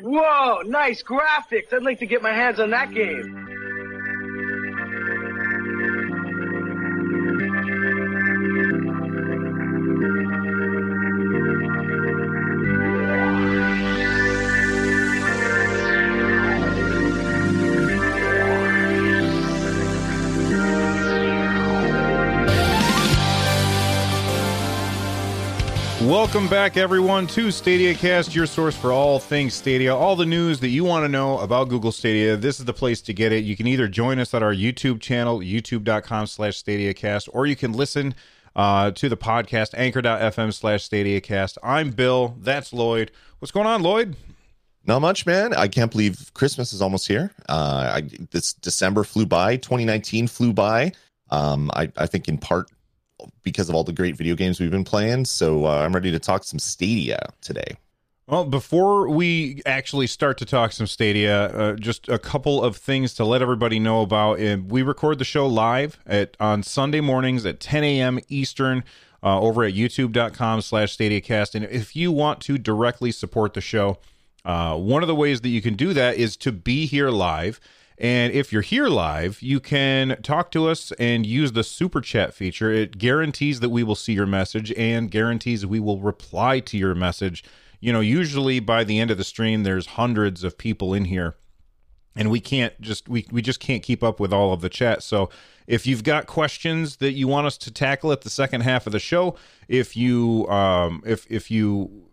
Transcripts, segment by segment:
Whoa, nice graphics. I'd like to get my hands on that game. Welcome back, everyone, to Stadia Cast, your source for all things Stadia, all the news that you want to know about Google Stadia. This is the place to get it. You can either join us at our YouTube channel, youtube.com slash StadiaCast, or you can listen uh, to the podcast, anchor.fm slash StadiaCast. I'm Bill. That's Lloyd. What's going on, Lloyd? Not much, man. I can't believe Christmas is almost here. Uh, I, this December flew by. 2019 flew by. Um, I, I think in part because of all the great video games we've been playing. So uh, I'm ready to talk some Stadia today. Well, before we actually start to talk some Stadia, uh, just a couple of things to let everybody know about. Uh, we record the show live at on Sunday mornings at 10 a.m. Eastern uh, over at youtube.com slash StadiaCast. And if you want to directly support the show, uh, one of the ways that you can do that is to be here live and if you're here live, you can talk to us and use the super chat feature. It guarantees that we will see your message and guarantees we will reply to your message. You know, usually by the end of the stream, there's hundreds of people in here, and we can't just we we just can't keep up with all of the chat. So if you've got questions that you want us to tackle at the second half of the show, if you um if if you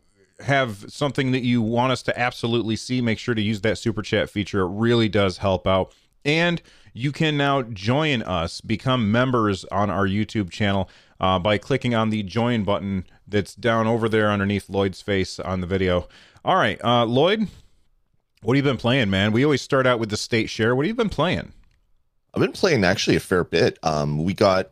have something that you want us to absolutely see, make sure to use that super chat feature. It really does help out. And you can now join us, become members on our YouTube channel uh, by clicking on the join button that's down over there underneath Lloyd's face on the video. All right, uh, Lloyd, what have you been playing, man? We always start out with the state share. What have you been playing? I've been playing actually a fair bit. Um, we got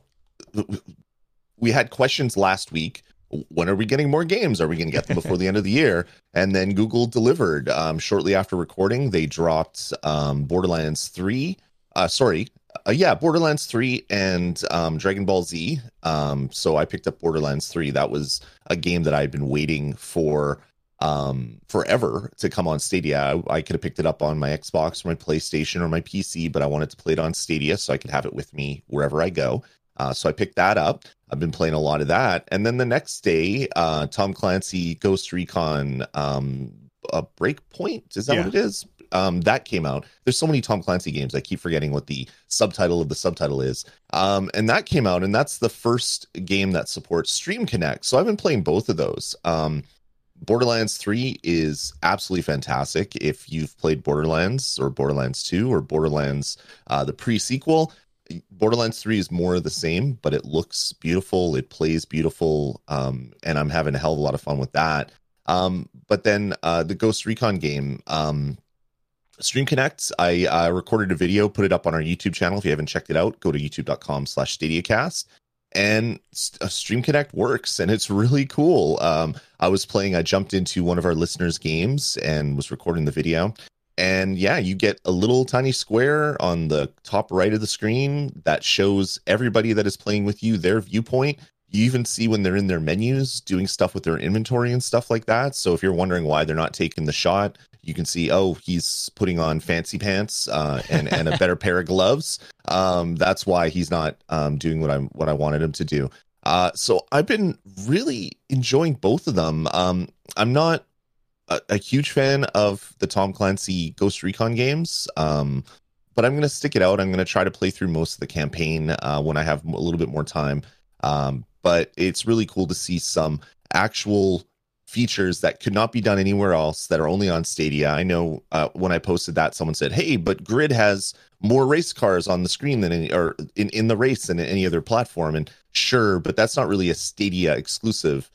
we had questions last week when are we getting more games? Are we going to get them before the end of the year? And then Google delivered um, shortly after recording. They dropped um, Borderlands 3. Uh, sorry. Uh, yeah, Borderlands 3 and um, Dragon Ball Z. Um, so I picked up Borderlands 3. That was a game that I'd been waiting for um, forever to come on Stadia. I, I could have picked it up on my Xbox or my PlayStation or my PC, but I wanted to play it on Stadia so I could have it with me wherever I go. Uh, so I picked that up. I've been playing a lot of that. And then the next day, uh, Tom Clancy Ghost Recon um, a Breakpoint. Is that yeah. what it is? Um, that came out. There's so many Tom Clancy games. I keep forgetting what the subtitle of the subtitle is. Um, and that came out, and that's the first game that supports Stream Connect. So I've been playing both of those. Um, Borderlands 3 is absolutely fantastic. If you've played Borderlands or Borderlands 2 or Borderlands uh, the pre sequel, Borderlands 3 is more of the same, but it looks beautiful, it plays beautiful, um, and I'm having a hell of a lot of fun with that. Um, but then uh, the Ghost Recon game, um, Stream Connect, I uh, recorded a video, put it up on our YouTube channel. If you haven't checked it out, go to youtube.com slash StadiaCast. And uh, Stream Connect works, and it's really cool. Um, I was playing, I jumped into one of our listeners' games and was recording the video and yeah, you get a little tiny square on the top right of the screen that shows everybody that is playing with you their viewpoint. You even see when they're in their menus doing stuff with their inventory and stuff like that. So if you're wondering why they're not taking the shot, you can see, oh, he's putting on fancy pants uh, and and a better pair of gloves. Um, that's why he's not um, doing what I what I wanted him to do. Uh, so I've been really enjoying both of them. Um, I'm not a, a, huge fan of the Tom Clancy Ghost Recon games. Um, but I'm going to stick it out. I'm going to try to play through most of the campaign uh, when I have a little bit more time. Um, but it's really cool to see some actual features that could not be done anywhere else that are only on Stadia. I know uh, when I posted that, someone said, "Hey, but Grid has more race cars on the screen than any, or in in the race than any other platform." And sure, but that's not really a Stadia exclusive.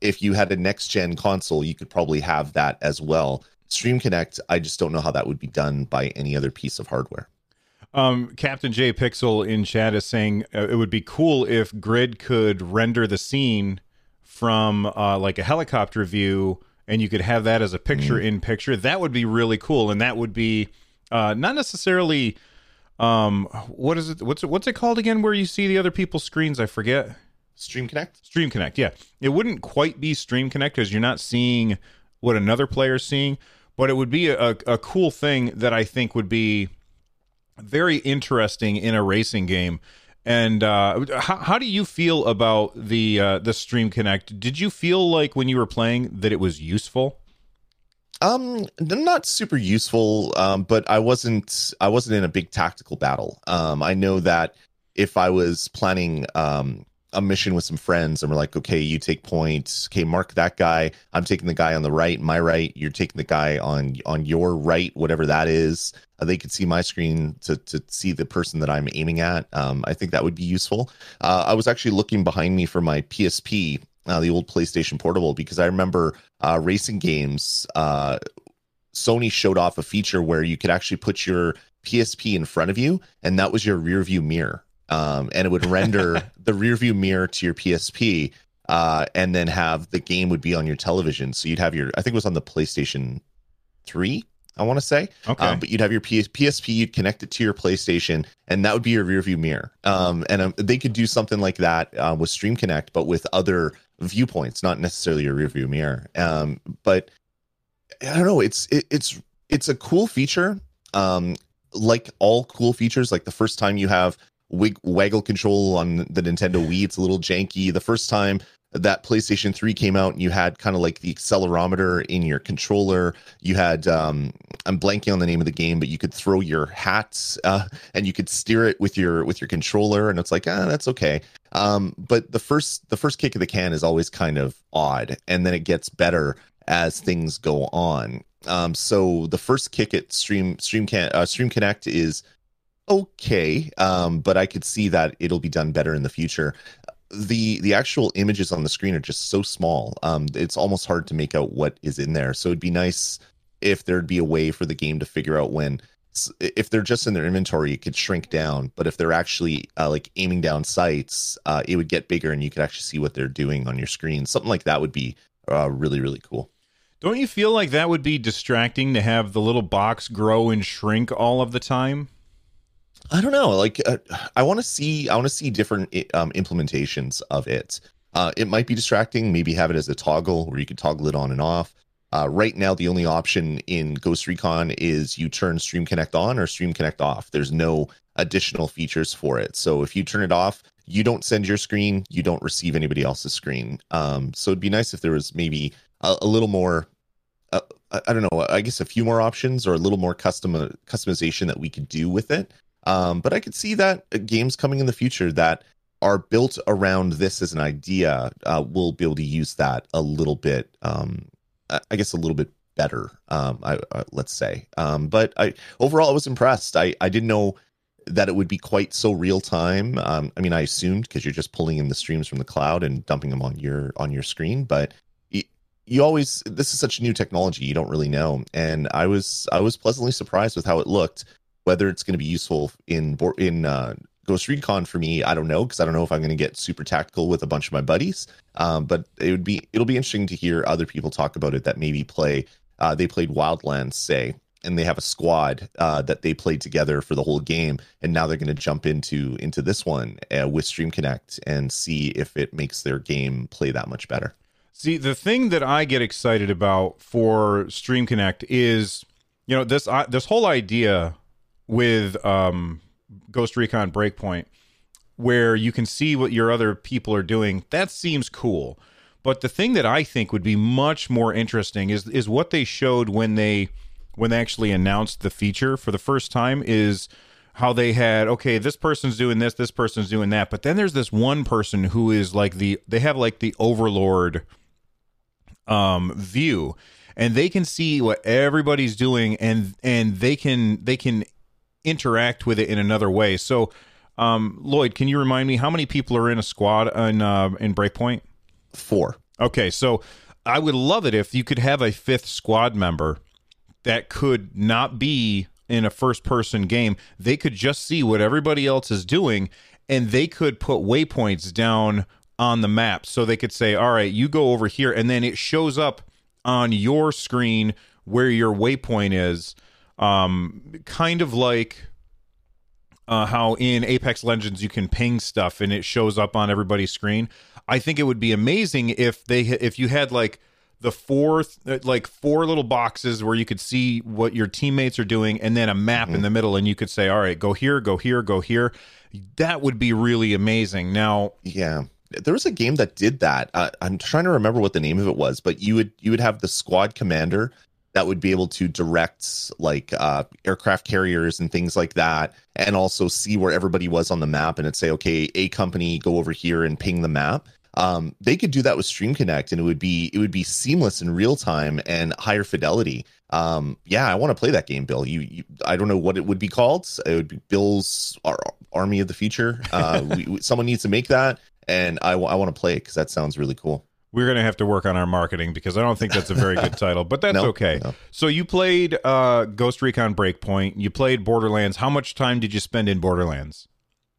If you had a next gen console, you could probably have that as well. Stream Connect, I just don't know how that would be done by any other piece of hardware. Um, Captain J Pixel in chat is saying uh, it would be cool if Grid could render the scene from uh, like a helicopter view, and you could have that as a picture mm. in picture. That would be really cool, and that would be uh, not necessarily um, what is it? What's it? What's it called again? Where you see the other people's screens? I forget. Stream Connect? Stream Connect, yeah. It wouldn't quite be Stream Connect because you're not seeing what another player's seeing, but it would be a, a cool thing that I think would be very interesting in a racing game. And uh, how, how do you feel about the uh, the Stream Connect? Did you feel like when you were playing that it was useful? Um, not super useful. Um, but I wasn't I wasn't in a big tactical battle. Um, I know that if I was planning um a mission with some friends and we're like, okay, you take points. Okay, mark that guy. I'm taking the guy on the right, my right. You're taking the guy on on your right, whatever that is. Uh, they could see my screen to to see the person that I'm aiming at. Um, I think that would be useful. Uh, I was actually looking behind me for my PSP, uh, the old PlayStation Portable, because I remember uh, racing games. Uh, Sony showed off a feature where you could actually put your PSP in front of you, and that was your rear view mirror um, and it would render the rear view mirror to your PSP, uh, and then have the game would be on your television. So you'd have your, I think it was on the PlayStation 3, I want to say. Okay. Um, but you'd have your PS- PSP, you'd connect it to your PlayStation, and that would be your rear view mirror. Um, and um, they could do something like that uh, with Stream Connect, but with other viewpoints, not necessarily your rear view mirror. Um, but I don't know. It's it, it's it's a cool feature. Um, like all cool features, like the first time you have wig- waggle control on the Nintendo Wii. It's a little janky. The first time that PlayStation 3 came out and you had kind of like the accelerometer in your controller. You had um I'm blanking on the name of the game, but you could throw your hats uh, and you could steer it with your with your controller and it's like, ah, that's okay. Um but the first the first kick of the can is always kind of odd and then it gets better as things go on. Um so the first kick at Stream Stream can uh, Stream Connect is okay, um, but I could see that it'll be done better in the future. The the actual images on the screen are just so small. Um, it's almost hard to make out what is in there. So it'd be nice if there'd be a way for the game to figure out when if they're just in their inventory, it could shrink down. But if they're actually uh, like aiming down sights, uh, it would get bigger, and you could actually see what they're doing on your screen. Something like that would be uh, really really cool. Don't you feel like that would be distracting to have the little box grow and shrink all of the time? I don't know. Like, uh, I want to see, I want to see different um, implementations of it. Uh, it might be distracting. Maybe have it as a toggle where you can toggle it on and off. Uh, right now, the only option in Ghost Recon is you turn Stream Connect on or Stream Connect off. There's no additional features for it. So if you turn it off, you don't send your screen, you don't receive anybody else's screen. Um, so it'd be nice if there was maybe a, a little more. Uh, I don't know. I guess a few more options or a little more custom customization that we could do with it. Um, but I could see that uh, games coming in the future that are built around this as an idea uh, will be able to use that a little bit. Um, I guess a little bit better. Um, I, uh, let's say. Um, but I overall I was impressed. I I didn't know that it would be quite so real time. Um, I mean, I assumed because you're just pulling in the streams from the cloud and dumping them on your on your screen, but you always this is such new technology you don't really know and i was i was pleasantly surprised with how it looked whether it's going to be useful in in uh, Ghost Recon for me, I don't know because I don't know if I'm going to get super tactical with a bunch of my buddies. Um, but it would be it'll be interesting to hear other people talk about it that maybe play. Uh, they played Wildlands, say, and they have a squad uh, that they played together for the whole game, and now they're going to jump into into this one uh, with Stream Connect and see if it makes their game play that much better. See, the thing that I get excited about for Stream Connect is, you know, this uh, this whole idea with um, Ghost Recon Breakpoint, where you can see what your other people are doing. That seems cool. But the thing that I think would be much more interesting is is what they showed when they when they actually announced the feature for the first time is how they had okay this person's doing this this person's doing that but then there's this one person who is like the they have like the overlord um view and they can see what everybody's doing and and they can they can interact with it in another way. So, um, Lloyd, can you remind me how many people are in a squad in uh, in Breakpoint? Four. Okay, so I would love it if you could have a fifth squad member that could not be in a first person game. They could just see what everybody else is doing and they could put waypoints down on the map so they could say, "All right, you go over here," and then it shows up on your screen where your waypoint is um, kind of like uh, how in Apex Legends you can ping stuff and it shows up on everybody's screen. I think it would be amazing if they if you had like the fourth uh, like four little boxes where you could see what your teammates are doing and then a map in the middle and you could say all right go here go here go here that would be really amazing now Yeah. There was a game that did that. Uh, I'm trying to remember what the name of it was, but you would you would have the squad commander that would be able to direct like uh, aircraft carriers and things like that, and also see where everybody was on the map, and it'd say, okay, a company go over here and ping the map. Um, they could do that with Stream Connect, and it would be it would be seamless in real time and higher fidelity. Um, yeah, I want to play that game, Bill. You, you, I don't know what it would be called. It would be Bill's Ar- Army of the Future. Uh, we, someone needs to make that, and I, I want to play it because that sounds really cool. We're going to have to work on our marketing because i don't think that's a very good title but that's No, okay no. so you played uh ghost recon breakpoint you played borderlands how much time did you spend in borderlands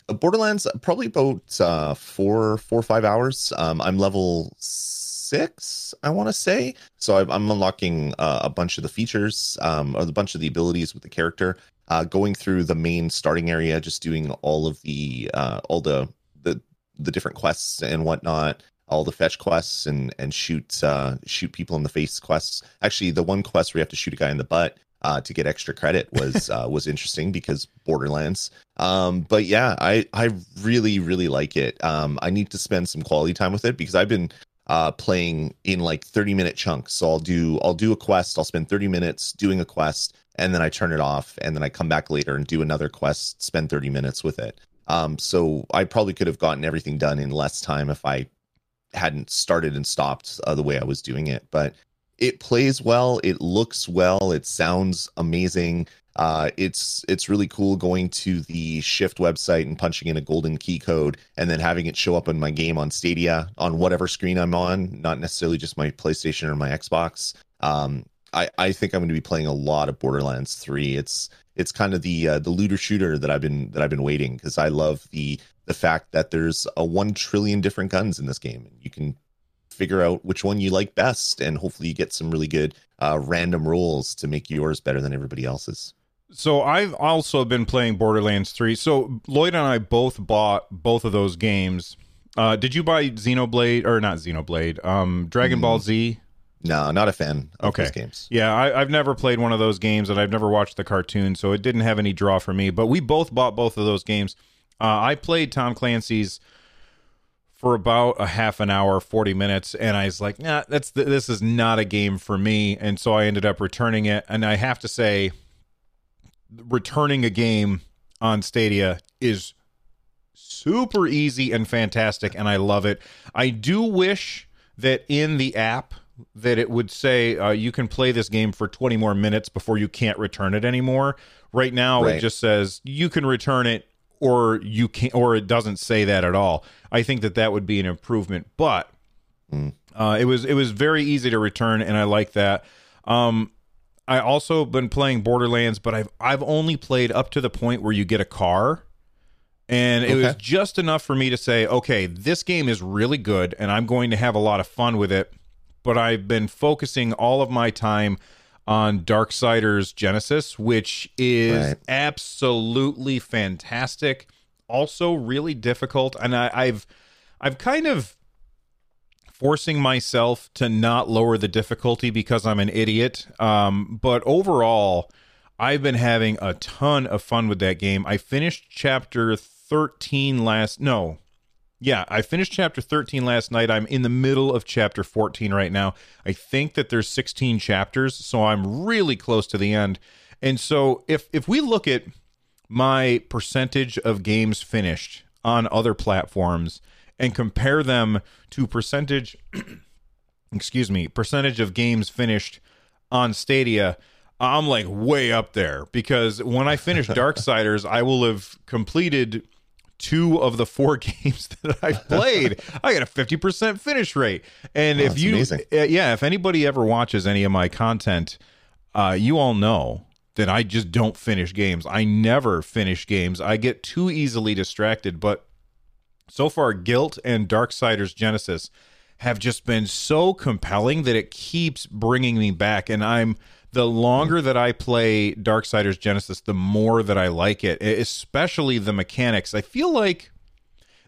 Uh, Borderlands, probably about uh, four, four or five hours. Um, I'm level six, I want to say. So I'm, I'm unlocking uh, a bunch of the features, um, or a bunch of the abilities with the character. Uh, going through the main starting area, just doing all of the uh, all the the the different quests and whatnot. All the fetch quests and and shoot uh, shoot people in the face quests. Actually, the one quest where you have to shoot a guy in the butt uh, to get extra credit was uh, was interesting because Borderlands. Um, but yeah, I I really really like it. Um, I need to spend some quality time with it because I've been uh, playing in like 30 minute chunks. So I'll do I'll do a quest. I'll spend 30 minutes doing a quest, and then I turn it off, and then I come back later and do another quest. Spend 30 minutes with it. Um, so I probably could have gotten everything done in less time if I hadn't started and stopped uh, the way I was doing it. But it plays well, it looks well, it sounds amazing. Uh, it's it's really cool going to the Shift website and punching in a golden key code and then having it show up in my game on Stadia on whatever screen I'm on, not necessarily just my PlayStation or my Xbox. Um, I, I think I'm going to be playing a lot of Borderlands 3. It's it's kind of the uh, the looter shooter that I've been that I've been waiting because I love the the fact that there's a one trillion different guns in this game and you can figure out which one you like best and hopefully you get some really good uh, random rolls to make yours better than everybody else's. So I've also been playing Borderlands 3. So Lloyd and I both bought both of those games. Uh, did you buy Xenoblade or not Xenoblade? Um, Dragon Ball Z. No, not a fan of Okay. those games. Yeah, I, I've never played one of those games, and I've never watched the cartoon, so it didn't have any draw for me. But we both bought both of those games. Uh, I played Tom Clancy's for about a half an hour, forty minutes, and I was like, "Nah, that's this is not a game for me." And so I ended up returning it. And I have to say, returning a game on Stadia is super easy and fantastic and i love it i do wish that in the app that it would say uh, you can play this game for 20 more minutes before you can't return it anymore right now it just says you can return it or you can or it doesn't say that at all i think that that would be an improvement but uh, it was it was very easy to return and i like that um, I also been playing Borderlands, but I've I've only played up to the point where you get a car. And it was just enough for me to say, okay, this game is really good and I'm going to have a lot of fun with it. But I've been focusing all of my time on Darksiders Genesis, which is Right. absolutely fantastic. Also really difficult. And I, I've I've kind of forcing myself to not lower the difficulty because I'm an idiot. Um, but overall, I've been having a ton of fun with that game. I finished chapter 13 last no. Yeah, I finished chapter 13 last night. I'm in the middle of chapter 14 right now. I think that there's 16 chapters, so I'm really close to the end. And so if if we look at my percentage of games finished on other platforms and compare them to percentage excuse me percentage of games finished on stadia i'm like way up there because when i finish darksiders i will have completed two of the four games that i've played i got a 50% finish rate and Wow, if you uh, yeah if anybody ever watches any of my content uh, you all know that I just don't finish games. I never finish games. I get too easily distracted. But so far, Gylt and Darksiders Genesis have just been so compelling that it keeps bringing me back. And I'm the longer that I play Darksiders Genesis, the more that I like it, especially the mechanics. I feel like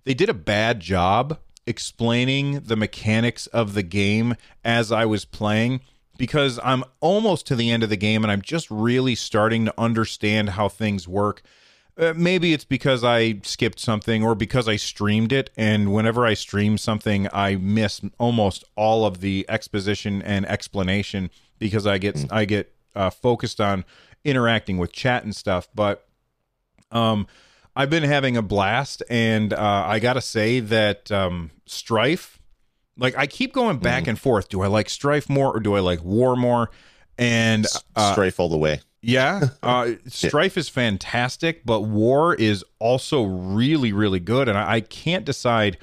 they did a bad job explaining the mechanics of the game as I was playing because I'm almost to the end of the game and I'm just really starting to understand how things work. Uh, maybe it's because I skipped something or because I streamed it. And whenever I stream something, I miss almost all of the exposition and explanation because I get I get uh, focused on interacting with chat and stuff. But um, I've been having a blast, and uh, I gotta say that um, Strife, like I keep going back and forth. Do I like Strife more or do I like War more? And uh, Strife all the way. yeah, uh, Strife is fantastic, but War is also really, really good, and I, I can't decide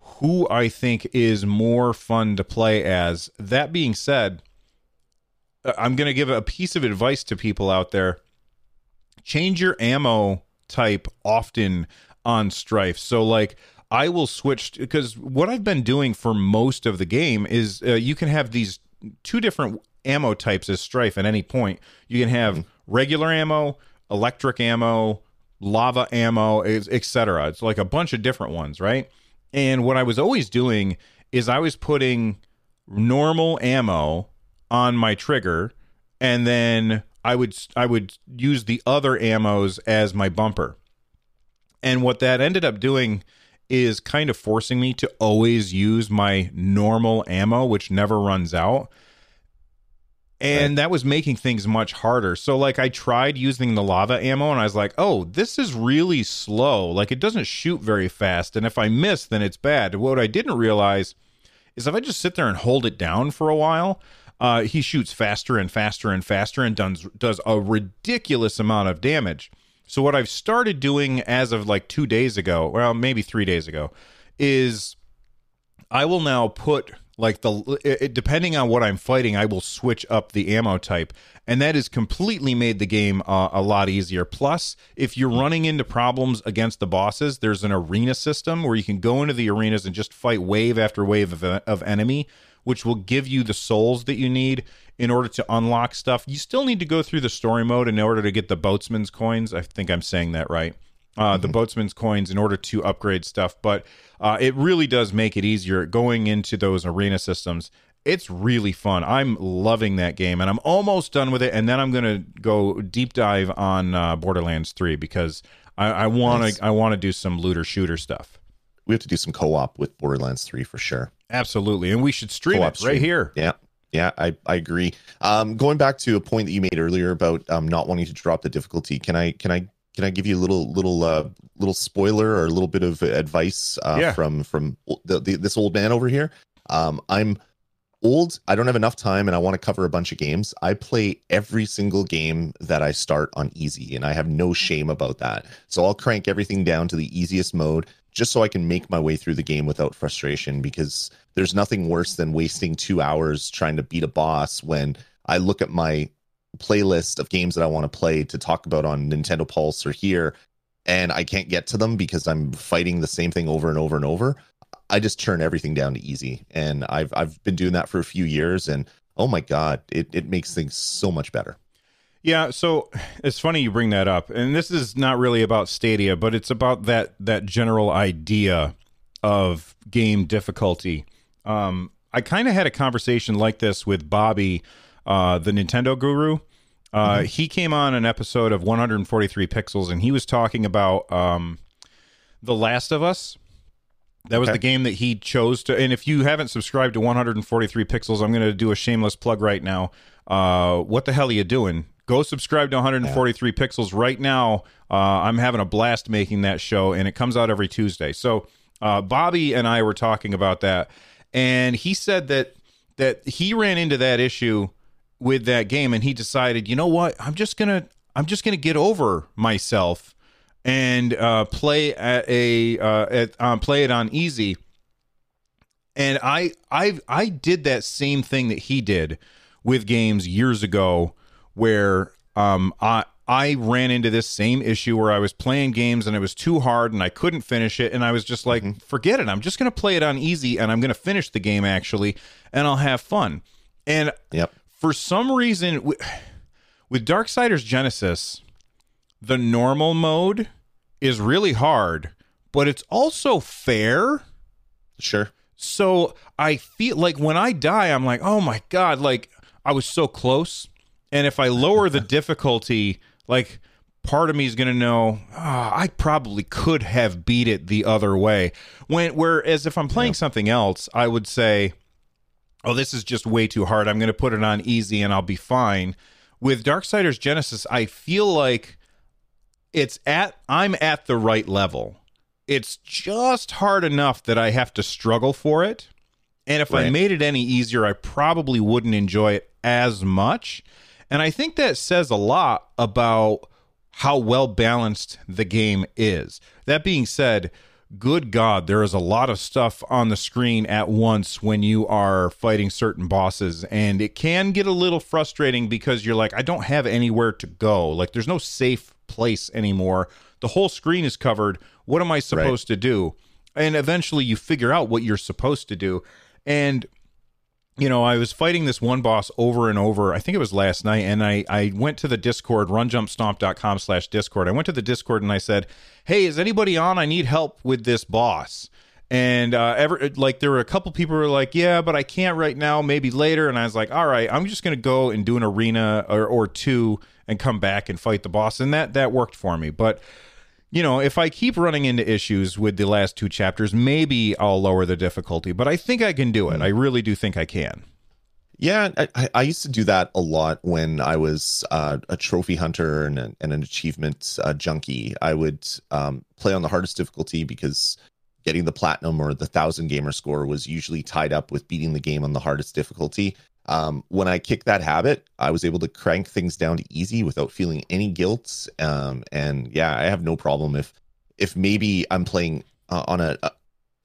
who I think is more fun to play as. That being said, I'm going to give a piece of advice to people out there: change your ammo type often on Strife. So, like. I will switch because what I've been doing for most of the game is uh, you can have these two different ammo types as strife at any point. You can have regular ammo, electric ammo, lava ammo, etc. It's like a bunch of different ones, right? And what I was always doing is I was putting normal ammo on my trigger and then I would I would use the other ammos as my bumper. And what that ended up doing is kind of forcing me to always use my normal ammo which never runs out and that was making things much harder. So like I tried using the lava ammo and I was like, "Oh, this is really slow. Like it doesn't shoot very fast and if I miss then it's bad." What I didn't realize is if I just sit there and hold it down for a while, uh, he shoots faster and faster and faster and does does a ridiculous amount of damage. So what I've started doing as of like 2 days ago, well, maybe 3 days ago, is I will now put like the it, depending on what I'm fighting, I will switch up the ammo type, and that has completely made the game uh, a lot easier. Plus, if you're running into problems against the bosses, there's an arena system where you can go into the arenas and just fight wave after wave of, of enemy, which will give you the souls that you need in order to unlock stuff. You still need to go through the story mode in order to get the boatsman's coins. I think I'm saying that right. Uh, the boatsman's coins in order to upgrade stuff, but uh, it really does make it easier going into those arena systems. It's really fun. I'm loving that game, and I'm almost done with it. And then I'm gonna go deep dive on uh, Borderlands Three because I want to I want to do some looter shooter stuff. We have to do some co-op with Borderlands 3 for sure. Absolutely, and we should stream Co-op it right here. Yeah. Yeah, I, I agree. Um, going back to a point that you made earlier about um, not wanting to drop the difficulty, can I can I can I give you a little little uh, little spoiler or a little bit of advice uh, Yeah. from from the, the, this old man over here? Um, I'm old. I don't have enough time, and I want to cover a bunch of games. I play every single game that I start on easy, and I have no shame about that. So I'll crank everything down to the easiest mode just so I can make my way through the game without frustration because there's nothing worse than wasting two hours trying to beat a boss when I look at my playlist of games that I want to play to talk about on Nintendo Pulse or here and I can't get to them because I'm fighting the same thing over and over and over. I just turn everything down to easy. And I've I've been doing that for a few years and oh my god, it, it makes things so much better. Yeah, so it's funny you bring that up, and this is not really about Stadia, but it's about that that general idea of game difficulty. Um, I kind of had a conversation like this with Bobby, uh, the Nintendo guru. Uh, He came on an episode of 143 Pixels, and he was talking about um, The Last of Us. That was Okay. the game that he chose to. And if you haven't subscribed to 143 Pixels, I'm going to do a shameless plug right now. Uh, what the hell are you doing? Go subscribe to 143 Pixels right now. Uh, I'm having a blast making that show, and it comes out every Tuesday. So uh, Bobby and I were talking about that, and he said that that he ran into that issue with that game, and he decided, you know what? I'm just gonna I'm just gonna get over myself and uh, play at a uh, at um, play it on easy. And I I I did that same thing that he did with games years ago, where um I I ran into this same issue where I was playing games and it was too hard and I couldn't finish it and I was just like, forget it. I'm just gonna play it on easy and I'm gonna finish the game actually and I'll have fun. And Yep. for some reason with, with Darksiders Genesis, the normal mode is really hard, but it's also fair. Sure. So I feel like when I die, I'm like, oh my God, like I was so close. And if I lower the difficulty, like part of me is going to know oh, I probably could have beat it the other way. When whereas if I'm playing yeah. something else, I would say, oh, this is just way too hard. I'm going to put it on easy and I'll be fine. With Darksiders Genesis, I feel like it's at I'm at the right level. It's just hard enough that I have to struggle for it. And if right. I made it any easier, I probably wouldn't enjoy it as much. And I think that says a lot about how well balanced the game is. That being said, good God, there is a lot of stuff on the screen at once when you are fighting certain bosses. And it can get a little frustrating because you're like, I don't have anywhere to go. Like, there's no safe place anymore. The whole screen is covered. What am I supposed right. to do? And eventually you figure out what you're supposed to do. And you know, I was fighting this one boss over and over. I think it was last night, and I I went to the Discord, runjumpstomp.com slash Discord. I went to the Discord and I said, Hey, is anybody on? I need help with this boss. And uh ever like there were a couple people who were like, Yeah, but I can't right now, maybe later. And I was like, All right, I'm just gonna go and do an arena or, or two and come back and fight the boss. And that that worked for me. But you know, if I keep running into issues with the last two chapters, maybe I'll lower the difficulty, but I think I can do it. I really do think I can. Yeah, I, I used to do that a lot when I was uh, a trophy hunter and, a, and an achievement uh, junkie. I would um, play on the hardest difficulty because getting the platinum or the thousand gamer score was usually tied up with beating the game on the hardest difficulty. Um, when I kicked that habit, I was able to crank things down to easy without feeling any guilt. Um, and yeah, I have no problem if if maybe I'm playing uh, on a, a,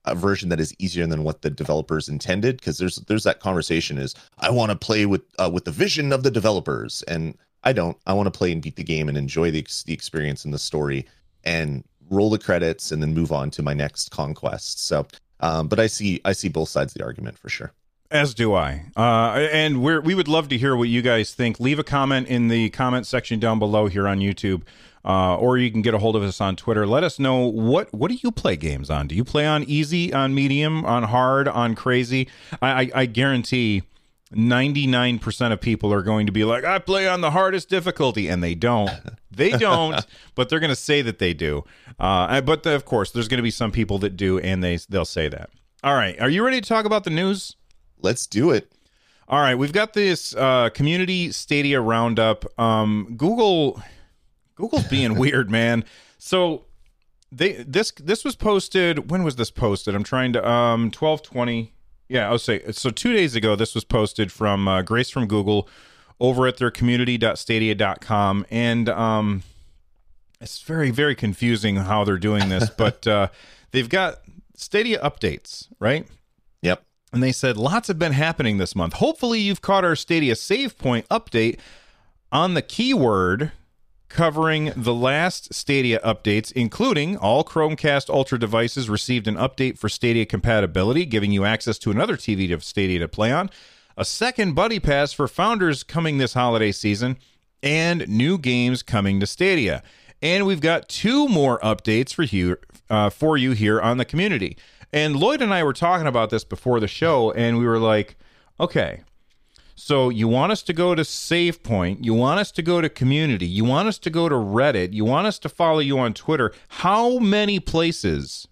a version that is easier than what the developers intended because there's there's that conversation is I want to play with uh, with the vision of the developers and I don't I want to play and beat the game and enjoy the the experience and the story and roll the credits and then move on to my next conquest. So, um, but I see I see both sides of the argument for sure. As do I. Uh, and we we would love to hear what you guys think. Leave a comment in the comment section down below here on YouTube. Uh, or you can get a hold of us on Twitter. Let us know what what do you play games on? Do you play on easy, on medium, on hard, on crazy? I, I, I guarantee 99% of people are going to be like, I play on the hardest difficulty. And they don't. They don't, but they're going to say that they do. Uh, but the, of course, there's going to be some people that do, and they, they'll say that. All right. Are you ready to talk about the news? Let's do it. All right, we've got this uh, community Stadia roundup. Um, Google, Google's being weird, man. So they this this was posted. When was this posted? I'm trying to um twelve twenty. Yeah, I'll say so. Two days ago, this was posted from uh, Grace from Google over at their community.stadia.com, and um, it's very very confusing how they're doing this, but uh, they've got Stadia updates, right? Yep. And they said lots have been happening this month. Hopefully, you've caught our Stadia Save Point update on the keyword covering the last Stadia updates, including all Chromecast Ultra devices received an update for Stadia compatibility, giving you access to another TV to Stadia to play on, a second Buddy Pass for founders coming this holiday season, and new games coming to Stadia. And we've got two more updates for you, uh, for you here on the community. And Lloyd and I were talking about this before the show, and we were like, okay, so you want us to go to Save Point, you want us to go to Community, you want us to go to Reddit, you want us to follow you on Twitter. How many places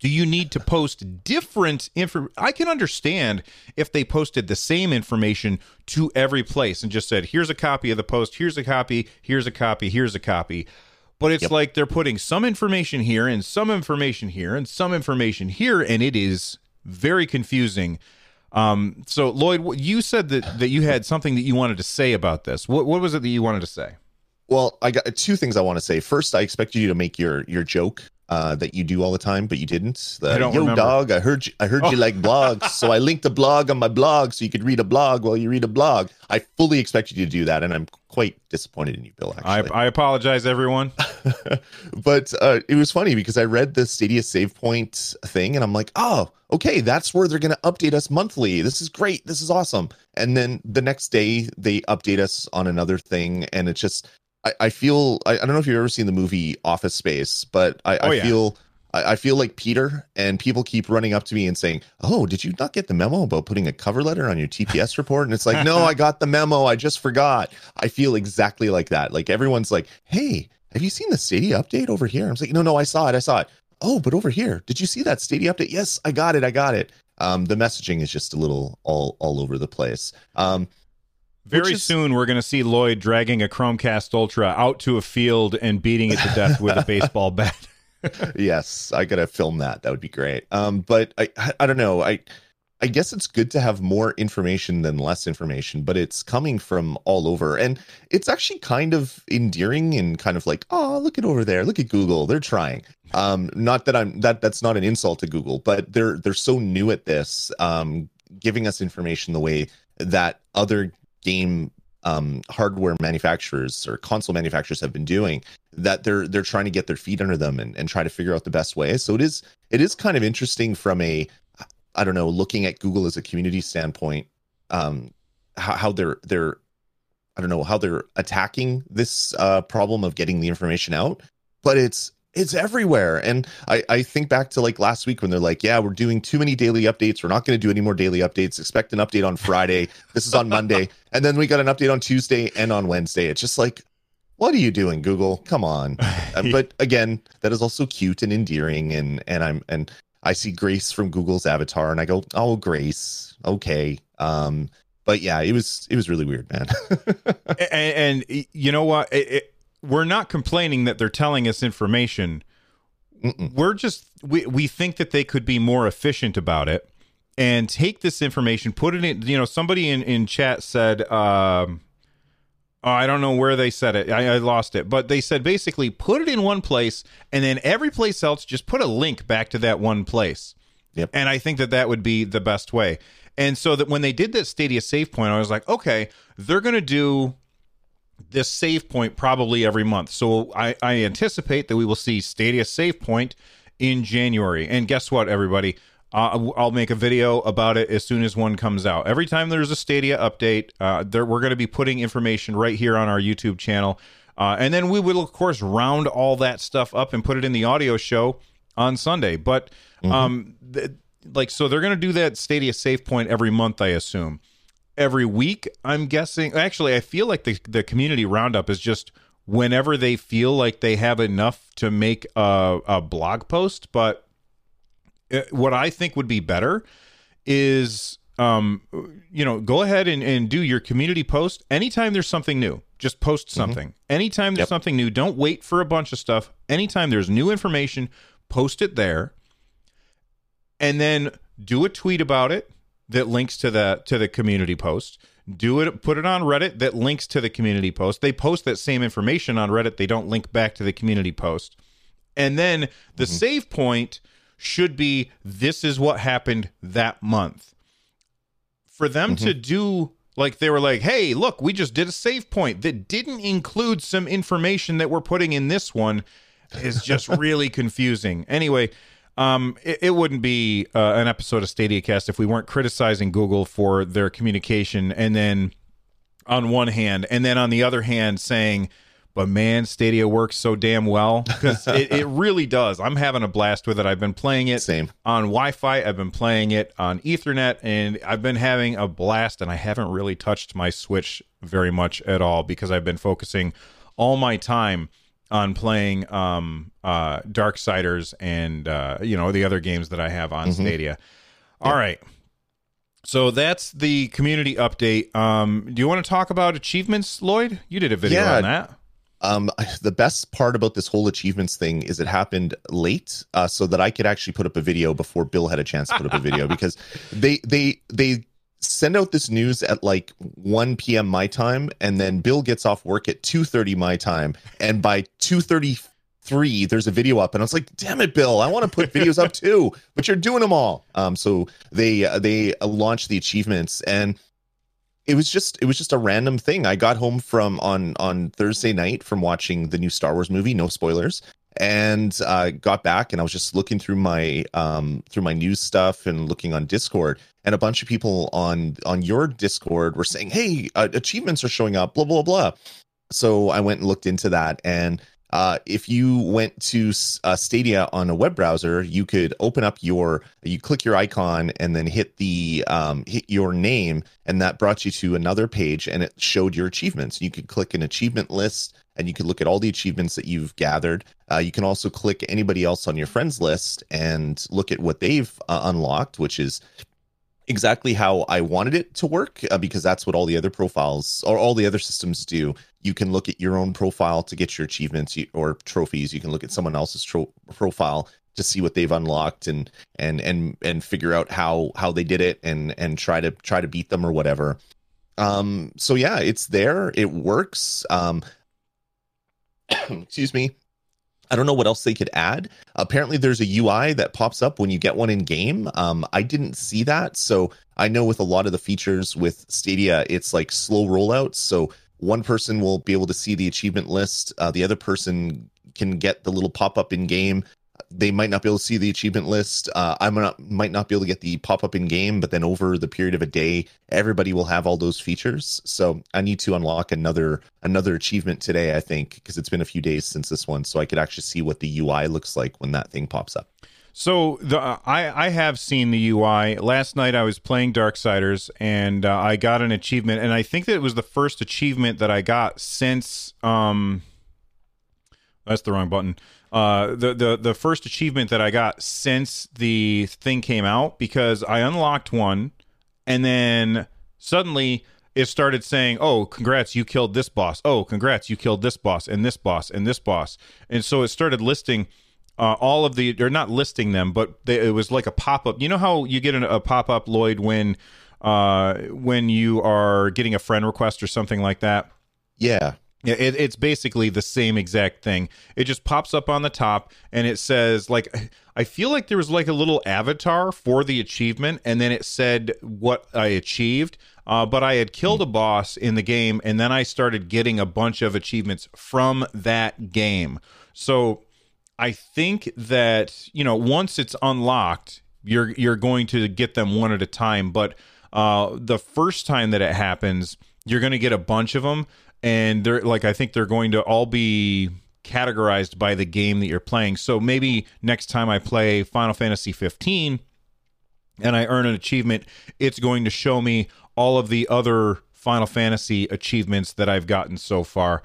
do you need to post different info? I can understand if they posted the same information to every place and just said, here's a copy of the post, here's a copy, here's a copy, here's a copy. But it's yep. like they're putting some information here and some information here and some information here, and it is very confusing. Um, so Lloyd, you said that that you had something that you wanted to say about this. What what was it that you wanted to say? Well, I got two things I want to say. First, I expected you to make your your joke uh, that you do all the time, but you didn't. The, I don't Yo, remember. dog, I heard you. I heard oh. you like blogs, so I linked a blog on my blog so you could read a blog while you read a blog. I fully expected you to do that, and I'm quite disappointed in you, Bill. Actually, I, I apologize, everyone. but uh, it was funny because I read the Stadia Save Point thing, and I'm like, oh, okay, that's where they're going to update us monthly. This is great. This is awesome. And then the next day, they update us on another thing, and it's just I, I feel I, I, don't know if you've ever seen the movie Office Space, but I, oh, I yeah. feel I, I feel like Peter and people keep running up to me and saying, "Oh, did you not get the memo about putting a cover letter on your TPS report?" And it's like, "No, I got the memo. I just forgot." I feel exactly like that. Like everyone's like, "Hey, have you seen the Stadia update over here?" I'm like, "No, no, I saw it. I saw it." Oh, but over here, did you see that Stadia update? Yes, I got it. I got it. Um, the messaging is just a little all all over the place. Um, Very is- soon, we're going to see Lloyd dragging a Chromecast Ultra out to a field and beating it to death with a baseball bat. yes, I gotta film that. That would be great. Um, but I, I, I don't know. I, I guess it's good to have more information than less information, but it's coming from all over, and it's actually kind of endearing and kind of like, oh, look at over there, look at Google, they're trying. Um, not that I'm that that's not an insult to Google, but they're they're so new at this, um, giving us information the way that other game um hardware manufacturers or console manufacturers have been doing that they're they're trying to get their feet under them and, and try to figure out the best way. So it is it is kind of interesting from a i don't know looking at google as a community standpoint um how, how they're they're i don't know how they're attacking this uh problem of getting the information out but it's it's everywhere. And i i think back to like last week when they're like yeah we're doing too many daily updates. We're not going to do any more daily updates. Expect an update on friday. This is on monday. And then we got an update on tuesday and on wednesday. It's just like what are you doing google? Come on. Uh, but again that is also cute and endearing. And and i'm and i see grace from google's avatar and i go oh grace. Okay. Um but yeah it was it was really weird man. And, and you know what? It, it, we're not complaining that they're telling us information. Mm-mm. We're just we we think that they could be more efficient about it and take this information, put it in. You know, somebody in in chat said. Um, Oh, I don't know where they said it. I, I lost it. But they said basically put it in one place and then every place else just put a link back to that one place. Yep. And I think that that would be the best way. And so that when they did that Stadia save point, I was like, okay, they're going to do this save point probably every month. So I, I anticipate that we will see Stadia save point in January. And guess what, everybody? Uh, I'll make a video about it as soon as one comes out. Every time there's a Stadia update, uh, there, we're going to be putting information right here on our YouTube channel. Uh, and then we will, of course, round all that stuff up and put it in the audio show on Sunday. But, um, th- like, so they're going to do that Stadia save point every month, I assume. Every week, I'm guessing. Actually, I feel like the, the community roundup is just whenever they feel like they have enough to make a, a blog post. But uh, what I think would be better is um you know go ahead and, and do your community post anytime there's something new just post something anytime there's Yep. something new don't wait for a bunch of stuff anytime there's new information post it there and then do a tweet about it that links to the to the community post. Do it put it on reddit that links to the community post. They post that same information on reddit. They don't link back to the community post. And then the mm-hmm. save point should be this is what happened that month. For them to mm-hmm. do like they were like hey look we just did a save point that didn't include some information that we're putting in this one is just really confusing. Anyway um it, it wouldn't be uh, an episode of stadia cast if we weren't criticizing google for their communication and then on one hand and then on the other hand saying but man stadia works so damn well. Because it, it really does. I'm having a blast with it. I've been playing it Same. on wi-fi. I've been playing it on ethernet and i've been having a blast and i haven't really touched my switch very much at all because i've been focusing all my time on playing um uh darksiders and uh you know the other games that i have on stadia. All right. So that's the community update. Um do you want to talk about achievements lloyd? You did a video Yeah. on that. Um, the best part about this whole achievements thing is it happened late, uh, so that I could actually put up a video before Bill had a chance to put up a video because they they they send out this news at like 1 p.m. my time, and then Bill gets off work at 2:30 my time, and by 2:33 there's a video up, and I was like, "Damn it, Bill! I want to put videos up too, but you're doing them all." Um, so they uh, they uh, launched the achievements and it was just it was just a random thing. I got home from on on Thursday night from watching the new Star Wars movie, no spoilers, and uh, got back and I was just looking through my um through my news stuff and looking on Discord, and a bunch of people on on your Discord were saying, "Hey, uh, achievements are showing up," blah blah blah. So I went and looked into that, and uh, if you went to uh, Stadia on a web browser, you could open up your, you click your icon and then hit the um, hit your name, and that brought you to another page, and it showed your achievements. You could click an achievement list, and you could look at all the achievements that you've gathered. Uh, you can also click anybody else on your friends list and look at what they've uh, unlocked, which is exactly how I wanted it to work uh, because that's what all the other profiles or all the other systems do. You can look at your own profile to get your achievements or trophies. You can look at someone else's tro- profile to see what they've unlocked and and and and figure out how how they did it and and try to try to beat them or whatever. Um so yeah, it's there. It works. Um excuse me. I don't know what else they could add. Apparently, there's a UI that pops up when you get one in game. Um, I didn't see that, so I know with a lot of the features with Stadia, it's like slow rollouts. So one person will be able to see the achievement list, uh, the other person can get the little pop up in game they might not be able to see the achievement list. Uh, I might not, might not be able to get the pop up in game, but then over the period of a day, everybody will have all those features. So I need to unlock another another achievement today, I think, because it's been a few days since this one, so I could actually see what the UI looks like when that thing pops up. So the uh, I I have seen the UI. Last night I was playing Darksiders and uh, I got an achievement, and I think that it was the first achievement that I got since um. That's the wrong button uh, the the the first achievement that I got since the thing came out because I unlocked one, and then suddenly it started saying, "Oh, congrats, you killed this boss. Oh, congrats, you killed this boss and this boss and this boss." And so it started listing uh, all of the, or not listing them, but they, it was like a pop up. You know how you get an, a pop up, Lloyd, when uh, when you are getting a friend request or something like that. Yeah. Yeah, it, it's basically the same exact thing. It just pops up on the top and it says like I feel like there was like a little avatar for the achievement, and then it said what I achieved. Uh, but I had killed a boss in the game, and then I started getting a bunch of achievements from that game. So I think that you know once it's unlocked, you're you're going to get them one at a time. But uh, the first time that it happens, you're going to get a bunch of them and they're like I think they're going to all be categorized by the game that you're playing. So maybe next time I play Final Fantasy 15 and I earn an achievement, it's going to show me all of the other Final Fantasy achievements that I've gotten so far.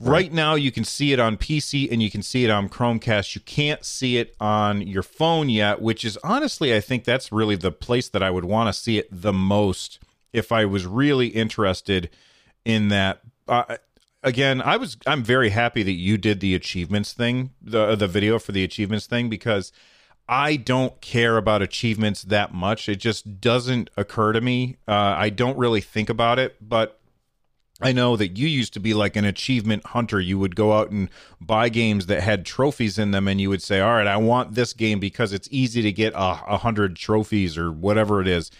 Right. right now, you can see it on PC and you can see it on Chromecast. You can't see it on your phone yet, which is honestly, I think that's really the place that I would want to see it the most if I was really interested in that uh, again, I was I'm very happy that you did the achievements thing, the the video for the achievements thing because I don't care about achievements that much. It just doesn't occur to me. Uh, I don't really think about it, but I know that you used to be like an achievement hunter. You would go out and buy games that had trophies in them, and you would say, "All right, I want this game because it's easy to get a, a hundred trophies or whatever it is."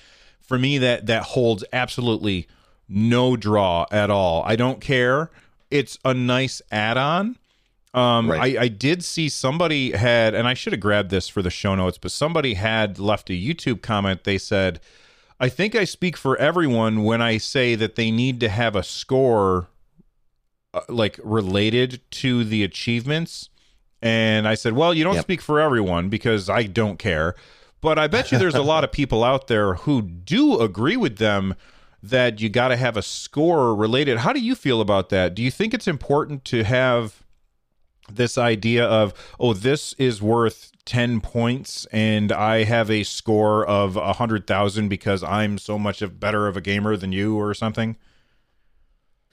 For me, that that holds absolutely no draw at all. I don't care. It's a nice add-on. Um, right. I, I did see somebody had, and I should have grabbed this for the show notes, but somebody had left a YouTube comment. They said, I think I speak for everyone when I say that they need to have a score uh, like related to the achievements. And I said, Well, you don't yep. speak for everyone because I don't care. But I bet you there's a lot of people out there who do agree with them that you got to have a score related. How do you feel about that? Do you think it's important to have this idea of, oh, this is worth 10 points and I have a score of a 100,000 because I'm so much of better of a gamer than you or something?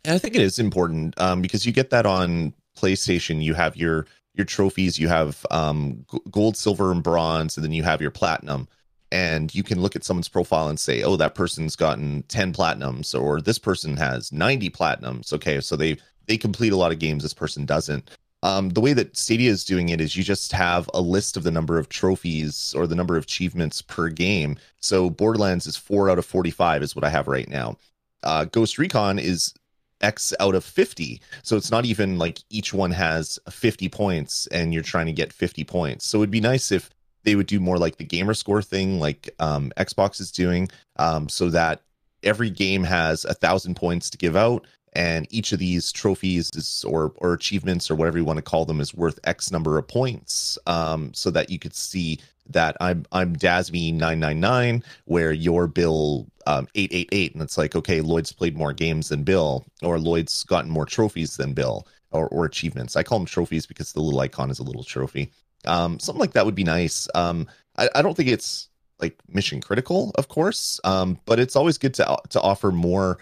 I think it is important um, because you get that on PlayStation. You have your your trophies, you have um, gold, silver, and bronze, and then you have your platinum and you can look at someone's profile and say, "Oh, that person's gotten 10 platinums or this person has 90 platinums." Okay, so they they complete a lot of games this person doesn't. Um, the way that Stadia is doing it is you just have a list of the number of trophies or the number of achievements per game. So Borderlands is 4 out of 45 is what I have right now. Uh, Ghost Recon is X out of 50. So it's not even like each one has 50 points and you're trying to get 50 points. So it'd be nice if they would do more like the gamer score thing, like um, Xbox is doing, um, so that every game has a thousand points to give out, and each of these trophies is or or achievements or whatever you want to call them is worth X number of points, um, so that you could see that I'm I'm Dasby nine nine nine, where your Bill um, eight eight eight, and it's like okay, Lloyd's played more games than Bill, or Lloyd's gotten more trophies than Bill, or or achievements. I call them trophies because the little icon is a little trophy. Um, something like that would be nice. Um, I, I don't think it's like mission critical, of course, um, but it's always good to to offer more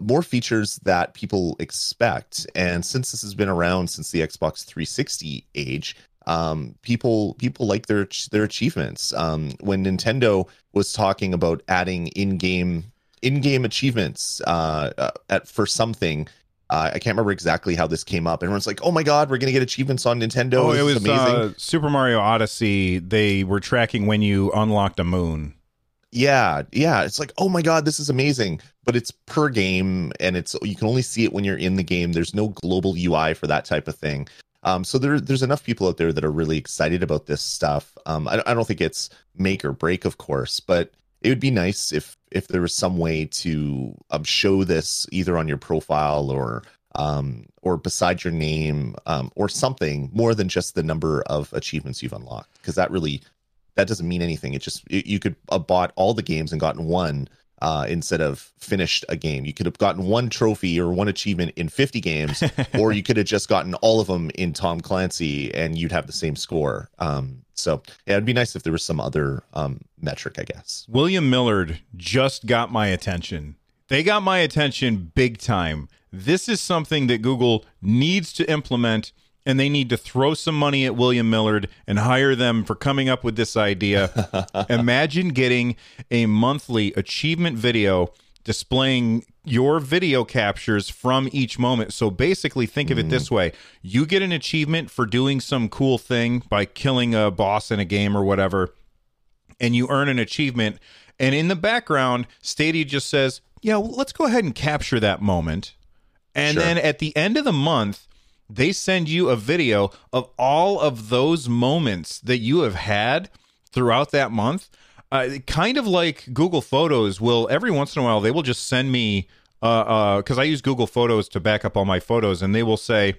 more features that people expect. And since this has been around since the Xbox 360 age, um, people people like their their achievements. Um, when Nintendo was talking about adding in-game in-game achievements uh, uh, at for something. Uh, I can't remember exactly how this came up. Everyone's like, "Oh my god, we're gonna get achievements on Nintendo!" Oh, it was amazing. uh, Super Mario Odyssey. They were tracking when you unlocked a moon. Yeah, yeah. It's like, oh my god, this is amazing. But it's per game, and it's you can only see it when you're in the game. There's no global UI for that type of thing. Um, so there, there's enough people out there that are really excited about this stuff. Um, I, I don't think it's make or break, of course, but it would be nice if if there was some way to um, show this either on your profile or um, or beside your name um, or something more than just the number of achievements you've unlocked, because that really that doesn't mean anything. It just you you could have bought all the games and gotten one uh, instead of finished a game. You could have gotten one trophy or one achievement in 50 games, or you could have just gotten all of them in Tom Clancy and you'd have the same score. Um, so yeah, it'd be nice if there was some other um, metric, I guess. William Millard just got my attention. They got my attention big time. This is something that Google needs to implement, and they need to throw some money at William Millard and hire them for coming up with this idea. Imagine getting a monthly achievement video displaying your video captures from each moment. So basically, think of it this mm-hmm. way you get an achievement for doing some cool thing by killing a boss in a game or whatever and you earn an achievement. And in the background, Stadia just says, yeah, well, let's go ahead and capture that moment. And Sure. then at the end of the month, they send you a video of all of those moments that you have had throughout that month. Uh, kind of like Google Photos will every once in a while they will just send me uh because I use Google Photos to back up all my photos, and they will say,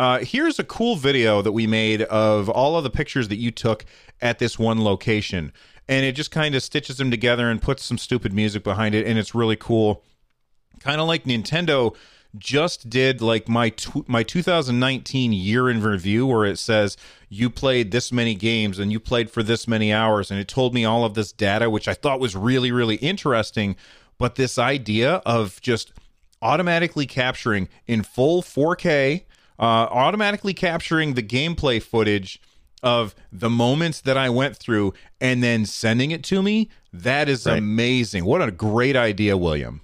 uh, here's a cool video that we made of all of the pictures that you took at this one location. And it just kind of stitches them together and puts some stupid music behind it. And it's really cool. Kind of like Nintendo just did like my tw- my 2019 year in review where it says you played this many games and you played for this many hours. And it told me all of this data which I thought was really really interesting. But this idea of just automatically capturing in full 4K uh, automatically capturing the gameplay footage of the moments that I went through and then sending it to me that is Right. amazing. What a great idea William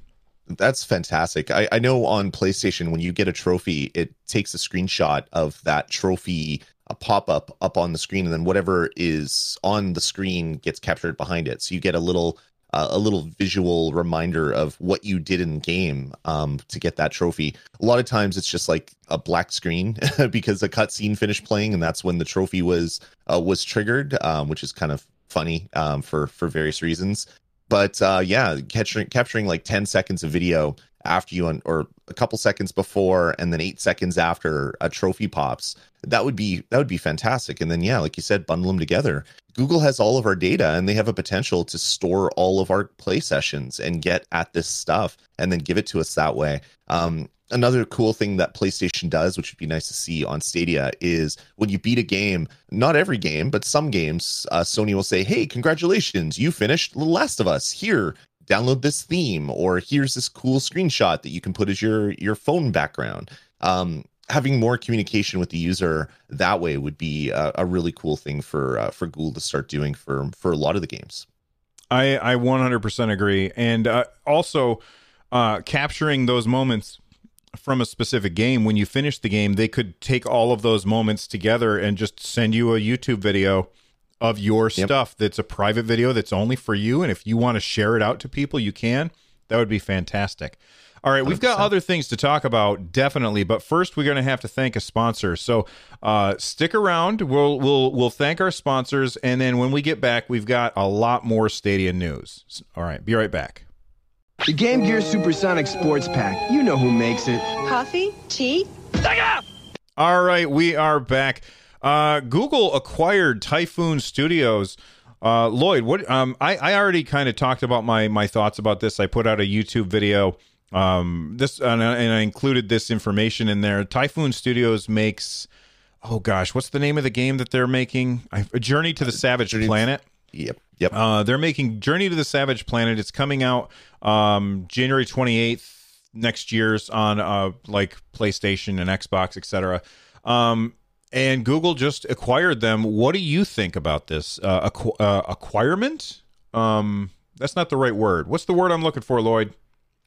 That's fantastic. I, I know on PlayStation, when you get a trophy, it takes a screenshot of that trophy, a pop up up on the screen, and then whatever is on the screen gets captured behind it. So you get a little uh, a little visual reminder of what you did in game um, to get that trophy. A lot of times, it's just like a black screen because the cutscene finished playing, and that's when the trophy was uh, was triggered, um, which is kind of funny um, for for various reasons but uh yeah capturing capturing like 10 seconds of video after you un- or a couple seconds before and then 8 seconds after a trophy pops that would be that would be fantastic. And then yeah like you said bundle them together. Google has all of our data and they have a potential to store all of our play sessions and get at this stuff and then give it to us that way. Um another cool thing that PlayStation does, which would be nice to see on Stadia, is when you beat a game, not every game, but some games, uh, Sony will say, Hey, congratulations, you finished The Last of Us. Here, download this theme, or here's this cool screenshot that you can put as your, your phone background. Um, having more communication with the user that way would be a, a really cool thing for uh, for Google to start doing for for a lot of the games. I I 100% agree, and uh, also uh, capturing those moments from a specific game. When you finish the game, they could take all of those moments together and just send you a YouTube video of your Yep. stuff. That's a private video that's only for you, and if you want to share it out to people, you can. That would be fantastic. All right, we've got 100%. other things to talk about, definitely, but first we're going to have to thank a sponsor. So uh, stick around. We'll we'll we'll thank our sponsors, and then when we get back, we've got a lot more Stadia news. All right, be right back. The Game Gear Supersonic Sports Pack. You know who makes it. Coffee? Tea? All right, we are back. Uh, Google acquired Typhoon Studios. Uh, Lloyd, what? Um, I, I already kind of talked about my my thoughts about this. I put out a YouTube video. Um, this and I, and I included this information in there. Typhoon Studios makes. Oh gosh, what's the name of the game that they're making? I, a Journey to the Savage Journey to- Planet. Yep. Yep. Uh, they're making Journey to the Savage Planet. It's coming out um, January 28th next year's on uh, like PlayStation and Xbox, etc. Um, and Google just acquired them. What do you think about this uh, acqu- uh, acquirement? Um, that's not the right word. What's the word I'm looking for, Lloyd?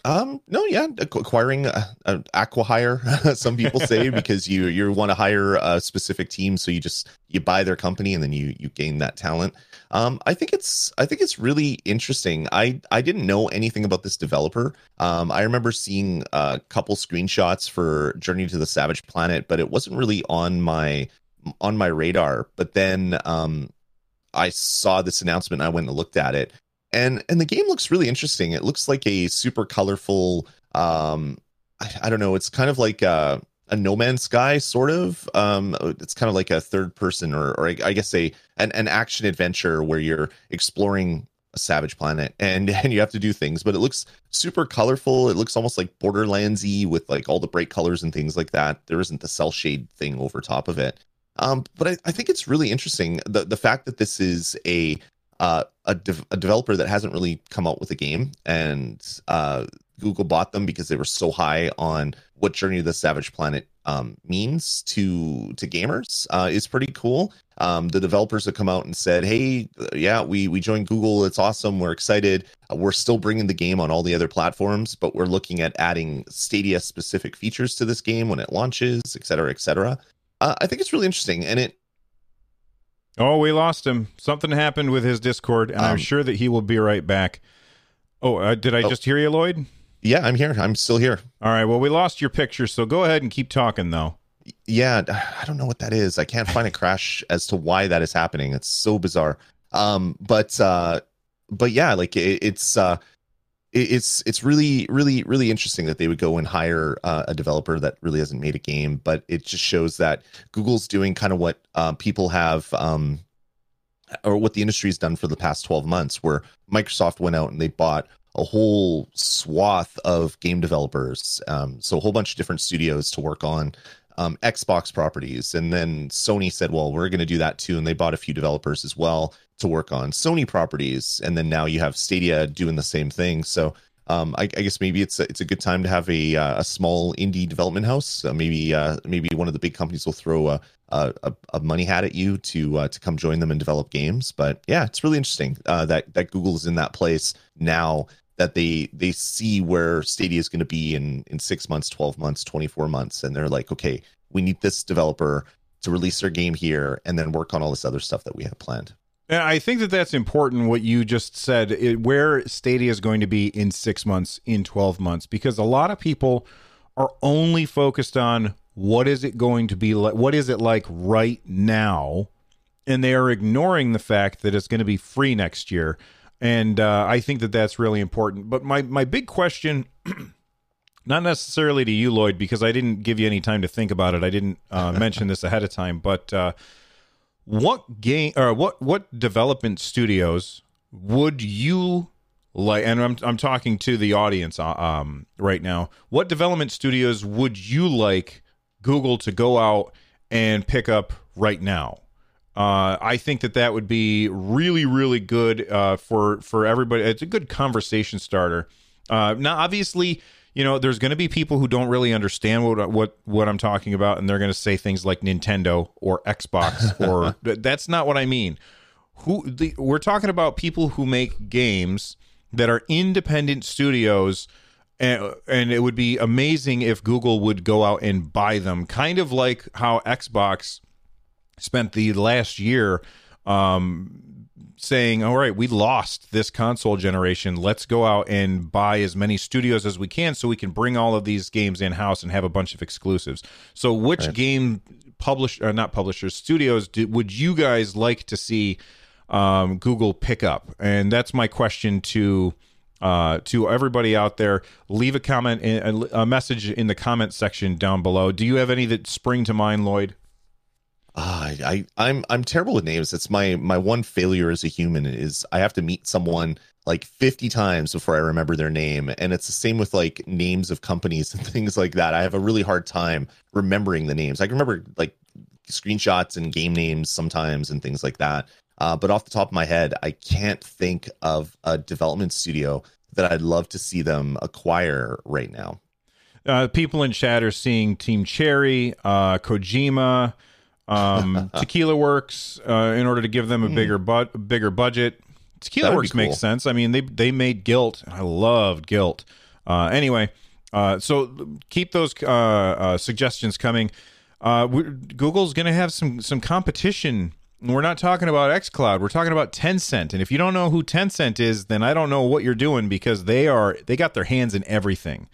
Um, no, yeah, acqu- acquiring uh, uh, acquihire. some people say because you you want to hire a specific team, so you just you buy their company and then you you gain that talent. Um, I think it's I think it's really interesting. I I didn't know anything about this developer. Um, I remember seeing a couple screenshots for Journey to the Savage Planet, but it wasn't really on my on my radar. But then um, I saw this announcement. And I went and looked at it, and and the game looks really interesting. It looks like a super colorful. Um, I, I don't know. It's kind of like a, a No Man's Sky sort of. Um, it's kind of like a third person, or or I, I guess a an, an action adventure where you're exploring a savage planet and and you have to do things. But it looks super colorful. It looks almost like Borderlandsy with like all the bright colors and things like that. There isn't the cell shade thing over top of it. Um, but I, I think it's really interesting the the fact that this is a uh, a, de- a developer that hasn't really come out with a game, and uh, Google bought them because they were so high on what Journey to the Savage Planet um, means to to gamers uh, is pretty cool. Um, the developers have come out and said, "Hey, uh, yeah, we we joined Google. It's awesome. We're excited. Uh, we're still bringing the game on all the other platforms, but we're looking at adding Stadia specific features to this game when it launches, et cetera, et cetera." Uh, I think it's really interesting, and it Oh, we lost him. Something happened with his Discord, and I'm Um, sure that he will be right back. Oh, uh, did I Oh. just hear you, Lloyd? yeah, I'm here. I'm still here. All right. Well, we lost your picture, so go ahead and keep talking, though. yeah i don't know what that is i can't find a crash as to why that is happening it's so bizarre um but uh but yeah like it, it's uh it's it's really really really interesting that they would go and hire uh, a developer that really hasn't made a game but it just shows that google's doing kind of what uh, people have um or what the industry has done for the past 12 months where microsoft went out and they bought a whole swath of game developers um, so a whole bunch of different studios to work on um, Xbox properties. And then Sony said, well, we're going to do that too. And they bought a few developers as well to work on Sony properties. And then now you have Stadia doing the same thing. So um, I, I guess maybe it's a, it's a good time to have a uh, a small indie development house. Uh, maybe uh, maybe one of the big companies will throw a a, a- money hat at you to uh, to come join them and develop games. But yeah, it's really interesting uh, that that Google is in that place now that they they see where Stadia is going to be in in six months, twelve months, twenty four months, and they're like, okay, we need this developer to release their game here and then work on all this other stuff that we have planned. And I think that that's important what you just said, it, where Stadia is going to be in six months, in 12 months, because a lot of people are only focused on what is it going to be like, what is it like right now, and they are ignoring the fact that it's going to be free next year. And uh, I think that that's really important. But my, my big question, not necessarily to you, Lloyd, because I didn't give you any time to think about it. I didn't uh, mention this ahead of time, but. Uh, what game or what what development studios would you like and I'm I'm talking to the audience uh, um right now what development studios would you like Google to go out and pick up right now uh, I think that that would be really, really good uh, for for everybody. It's a good conversation starter. Uh, now, obviously, you know, there's going to be people who don't really understand what what what I'm talking about, and they're going to say things like Nintendo or Xbox, or that's not what I mean. Who the, we're talking about people who make games that are independent studios. And, and it would be amazing if Google would go out and buy them, kind of like how Xbox spent the last year um, saying, "All right, we lost this console generation. Let's go out and buy as many studios as we can, so we can bring all of these games in house and have a bunch of exclusives." So, which game publish or not publishers studios do, would you guys like to see um, Google pick up? And that's my question to uh, to everybody out there, leave a comment, a message in the comment section down below. Do you have any that spring to mind, Lloyd? Uh, I I'm I'm terrible with names. It's my my one failure as a human is I have to meet someone like 50 times before I remember their name. And it's the same with like names of companies and things like that. I have a really hard time remembering the names. I can remember like screenshots and game names sometimes and things like that. Uh, but off the top of my head, I can't think of a development studio that I'd love to see them acquire right now. Uh, people in chat are seeing Team Cherry, uh, Kojima, um, Tequila Works, uh, in order to give them a hmm. bigger but bigger budget. Tequila Works cool. makes sense. I mean, they they made Gylt. I loved Gylt. Uh, anyway, uh, so keep those uh, uh, suggestions coming. Uh, Google's going to have some some competition. We're not talking about XCloud. We're talking about Tencent. And if you don't know who Tencent is, then I don't know what you're doing because they are they got their hands in everything.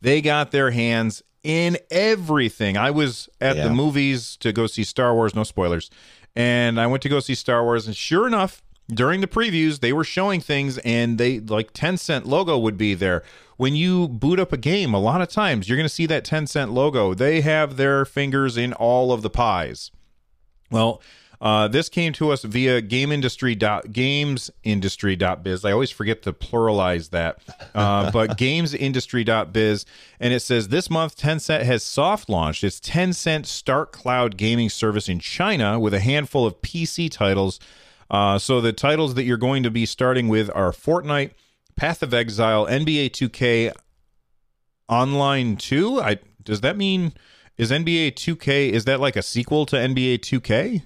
They got their hands in everything. I was at yeah. the movies to go see Star Wars. No spoilers. And I went to go see Star Wars, and sure enough, during the previews they were showing things and they like Tencent logo would be there when you boot up a game a lot of times you're going to see that Tencent logo they have their fingers in all of the pies well uh, this came to us via game industry dot games industry dot biz. I always forget to pluralize that, uh, but games industry dot biz, and it says this month Tencent has soft launched its Tencent Start Cloud gaming service in China with a handful of PC titles uh, so the titles that you're going to be starting with are Fortnite, Path of Exile, NBA 2K Online 2. I does that mean is NBA 2K is that like a sequel to NBA 2K?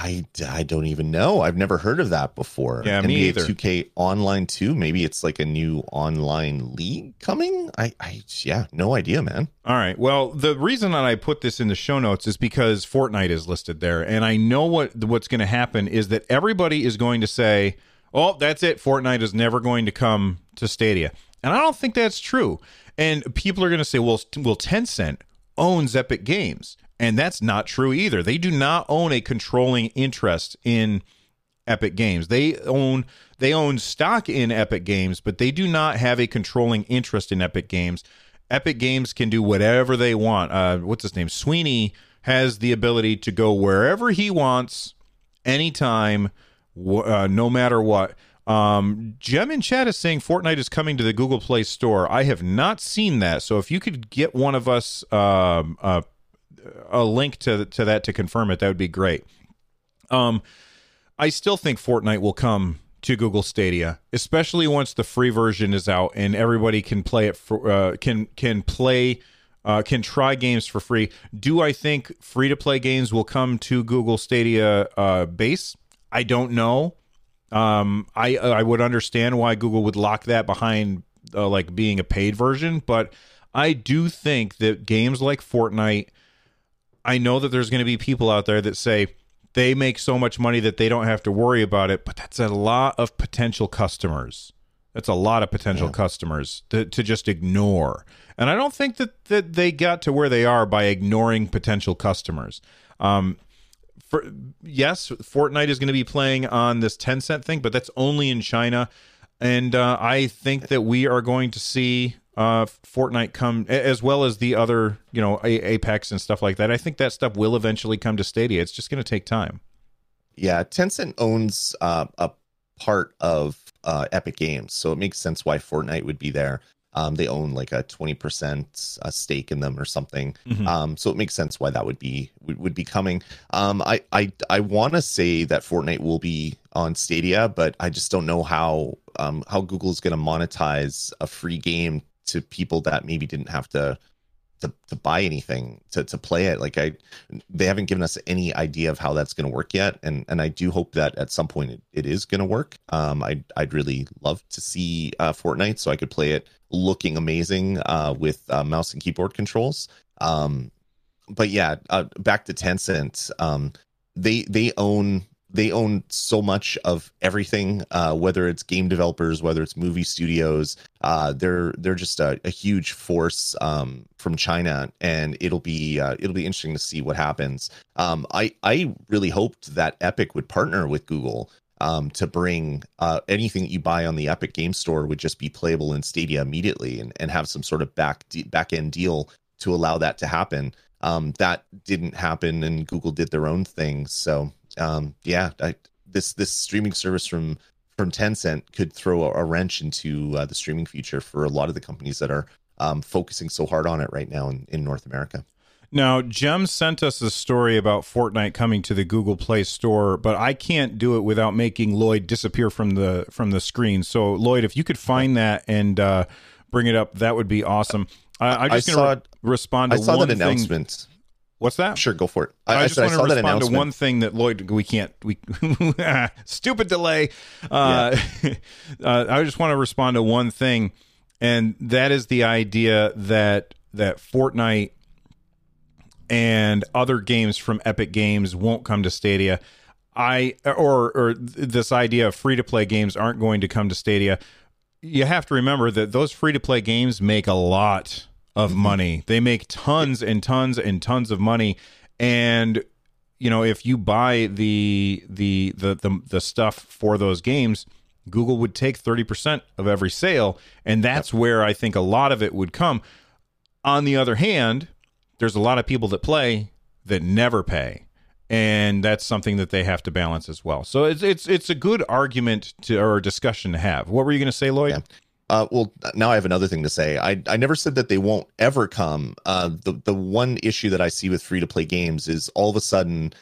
I, I don't even know. I've never heard of that before. Yeah, NBA me either. 2K Online 2. Maybe it's like a new online league coming. I, I, yeah, no idea, man. All right. Well, the reason that I put this in the show notes is because Fortnite is listed there, and I know what what's going to happen is that everybody is going to say, "Oh, that's it. Fortnite is never going to come to Stadia," and I don't think that's true. And people are going to say, "Well, well, Tencent owns Epic Games." And that's not true either. They do not own a controlling interest in Epic Games. They own they own stock in Epic Games, but they do not have a controlling interest in Epic Games. Epic Games can do whatever they want. Uh, what's his name? Sweeney has the ability to go wherever he wants, anytime, uh, no matter what. Um, Gem in chat is saying Fortnite is coming to the Google Play Store. I have not seen that, so if you could get one of us um, uh, a link to to that to confirm it, that would be great. Um, I still think Fortnite will come to Google Stadia, especially once the free version is out and everybody can play it for uh, can can play uh, can try games for free. Do I think free to play games will come to Google Stadia uh, base? I don't know. Um, I I would understand why Google would lock that behind uh, like being a paid version, but I do think that games like Fortnite I know that there's going to be people out there that say they make so much money that they don't have to worry about it, but that's a lot of potential customers. That's a lot of potential yeah. customers to, to just ignore. And I don't think that, that they got to where they are by ignoring potential customers. Um, for yes, Fortnite is going to be playing on this Tencent thing, but that's only in China. And uh, I think that we are going to see uh, Fortnite come as well as the other, you know, Apex and stuff like that. I think that stuff will eventually come to Stadia. It's just going to take time. Yeah, Tencent owns uh, a part of uh, Epic Games, so it makes sense why Fortnite would be there. Um, they own like a twenty percent uh, stake in them or something, mm-hmm. um, so it makes sense why that would be would, would be coming. Um, I I I want to say that Fortnite will be on Stadia, but I just don't know how um, how Google is going to monetize a free game to people that maybe didn't have to to, to buy anything to, to play it. Like i they haven't given us any idea of how that's going to work yet and and i do hope that at some point it, it is going to work. Um i'd i'd really love to see uh fortnite so i could play it looking amazing uh with uh, mouse and keyboard controls. Um but yeah uh, back to tencent um they they own they own so much of everything uh, whether it's game developers whether it's movie studios uh, they're they're just a, a huge force um, from china and it'll be uh, it'll be interesting to see what happens um, i i really hoped that epic would partner with google um, to bring uh, anything that you buy on the Epic Game Store would just be playable in Stadia immediately and, and have some sort of back back end deal to allow that to happen. Um, that didn't happen, and Google did their own thing. So um, yeah, I, this this streaming service from from Tencent could throw a, a wrench into uh, the streaming future for a lot of the companies that are um, focusing so hard on it right now in, in North America. Now, Jem sent us a story about Fortnite coming to the Google Play Store, but I can't do it without making Lloyd disappear from the from the screen. So, Lloyd, if you could find that and uh, bring it up, that would be awesome. I, I just saw re- respond. To I saw one that thing. What's that? Sure, go for it. I, I, just said I want to respond to one thing that Lloyd we can't we stupid delay. Uh, uh, I just want to respond to one thing, and that is the idea that that Fortnite and other games from Epic Games won't come to Stadia. I or or this idea of free to play games aren't going to come to Stadia. You have to remember that those free to play games make a lot of money. They make tons and tons and tons of money. And you know if you buy the the the the, the stuff for those games google would take 30% of every sale. And that's where i think a lot of it would come. On the other hand there's a lot of people that play that never pay. And that's something that they have to balance as well. So it's it's it's a good argument to or discussion to have. What were you going to say lloyd? Yeah. Uh, well, now I have another thing to say. I I never said that they won't ever come. Uh, the the one issue that I see with free to play games is all of a sudden,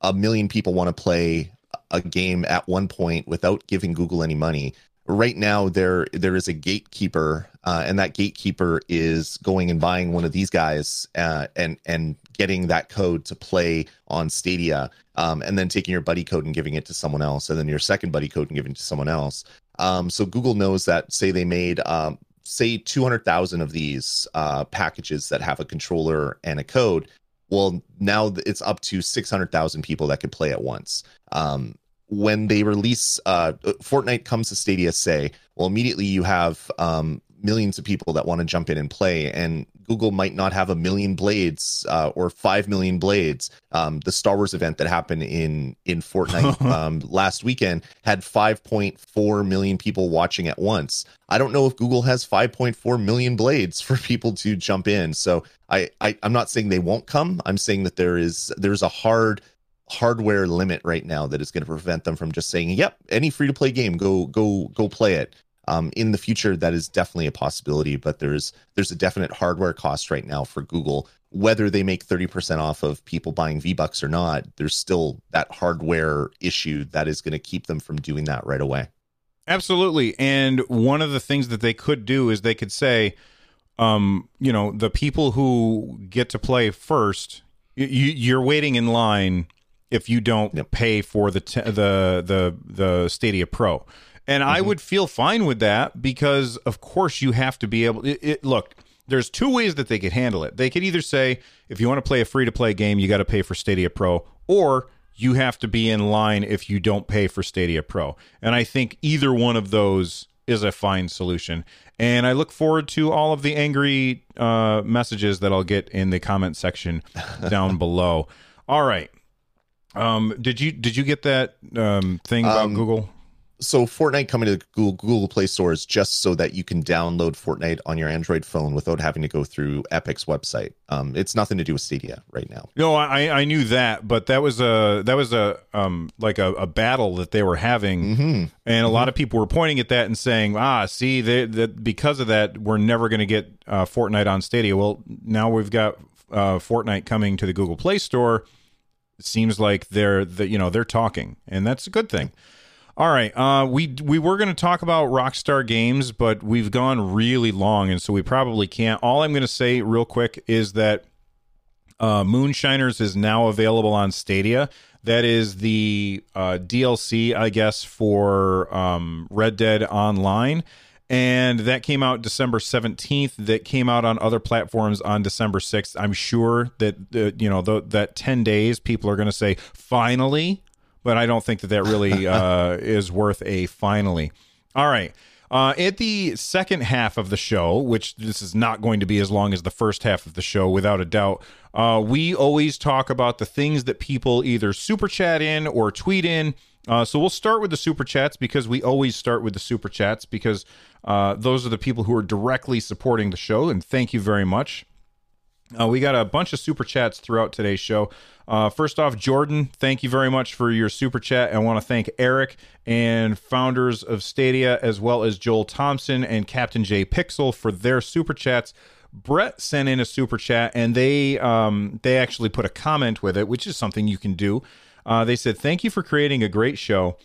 a million people want to play a game at one point without giving Google any money. Right now, there there is a gatekeeper, uh, and that gatekeeper is going and buying one of these guys uh, and and getting that code to play on Stadia, um, and then taking your buddy code and giving it to someone else, and then your second buddy code and giving it to someone else. Um, so Google knows that, say they made, um, say, 200,000 of these uh, packages that have a controller and a code. Well, now it's up to 600,000 people that could play at once. Um, when they release, uh, Fortnite comes to Stadia, say, well, immediately you have um, millions of people that want to jump in and play, and Google might not have a million blades uh, or five million blades. Um, the Star Wars event that happened in in Fortnite um, last weekend had 5.4 million people watching at once. I don't know if Google has 5.4 million blades for people to jump in. So I, I I'm not saying they won't come. I'm saying that there is there's a hard hardware limit right now that is going to prevent them from just saying, "Yep, any free to play game, go go go play it." Um, in the future, that is definitely a possibility, but there's there's a definite hardware cost right now for Google. Whether they make 30% off of people buying V Bucks or not, there's still that hardware issue that is going to keep them from doing that right away. Absolutely. And one of the things that they could do is they could say, um, you know, the people who get to play first, you, you're waiting in line if you don't Yep. pay for the t- the the the Stadia Pro. And I would feel fine with that because, of course, you have to be able. It, it, look, there's two ways that they could handle it. They could either say, if you want to play a free to play game, you got to pay for Stadia Pro, or you have to be in line if you don't pay for Stadia Pro. And I think either one of those is a fine solution. And I look forward to all of the angry uh, messages that I'll get in the comment section down below. All right. Um, did you did you get that um, thing about Um, Google? So Fortnite coming to the Google, Google Play Store is just so that you can download Fortnite on your Android phone without having to go through Epic's website. Um, it's nothing to do with Stadia right now. No, I I knew that, but that was a that was a um like a, a battle that they were having, Mm-hmm. and a lot of people were pointing at that and saying, ah, see, they, that because of that, we're never going to get uh, Fortnite on Stadia. Well, now we've got uh, Fortnite coming to the Google Play Store. It seems like they're the you know they're talking, and that's a good thing. All right, uh, we we were going to talk about Rockstar Games, but we've gone really long, and so we probably can't. All I'm going to say real quick is that uh, Moonshiners is now available on Stadia. That is the uh, DLC, I guess, for um, Red Dead Online. And that came out December 17th. That came out on other platforms on December 6th. I'm sure that, uh, you know, th- that 10 days, people are going to say, finally. But I don't think that that really uh, is worth a finally. All right. Uh, at the second half of the show, which this is not going to be as long as the first half of the show, without a doubt, uh, we always talk about the things that people either super chat in or tweet in Uh, so we'll start with the super chats because we always start with the super chats because uh, those are the people who are directly supporting the show, and thank you very much. Uh, we got a bunch of super chats throughout today's show. Uh, first off, Jordan, thank you very much for your super chat. I want to thank Eric and founders of Stadia, as well as Joel Thompson and Captain J Pixel for their super chats. Brett sent in a super chat, and they um, they actually put a comment with it, which is something you can do. Uh, they said, "Thank you for creating a great show.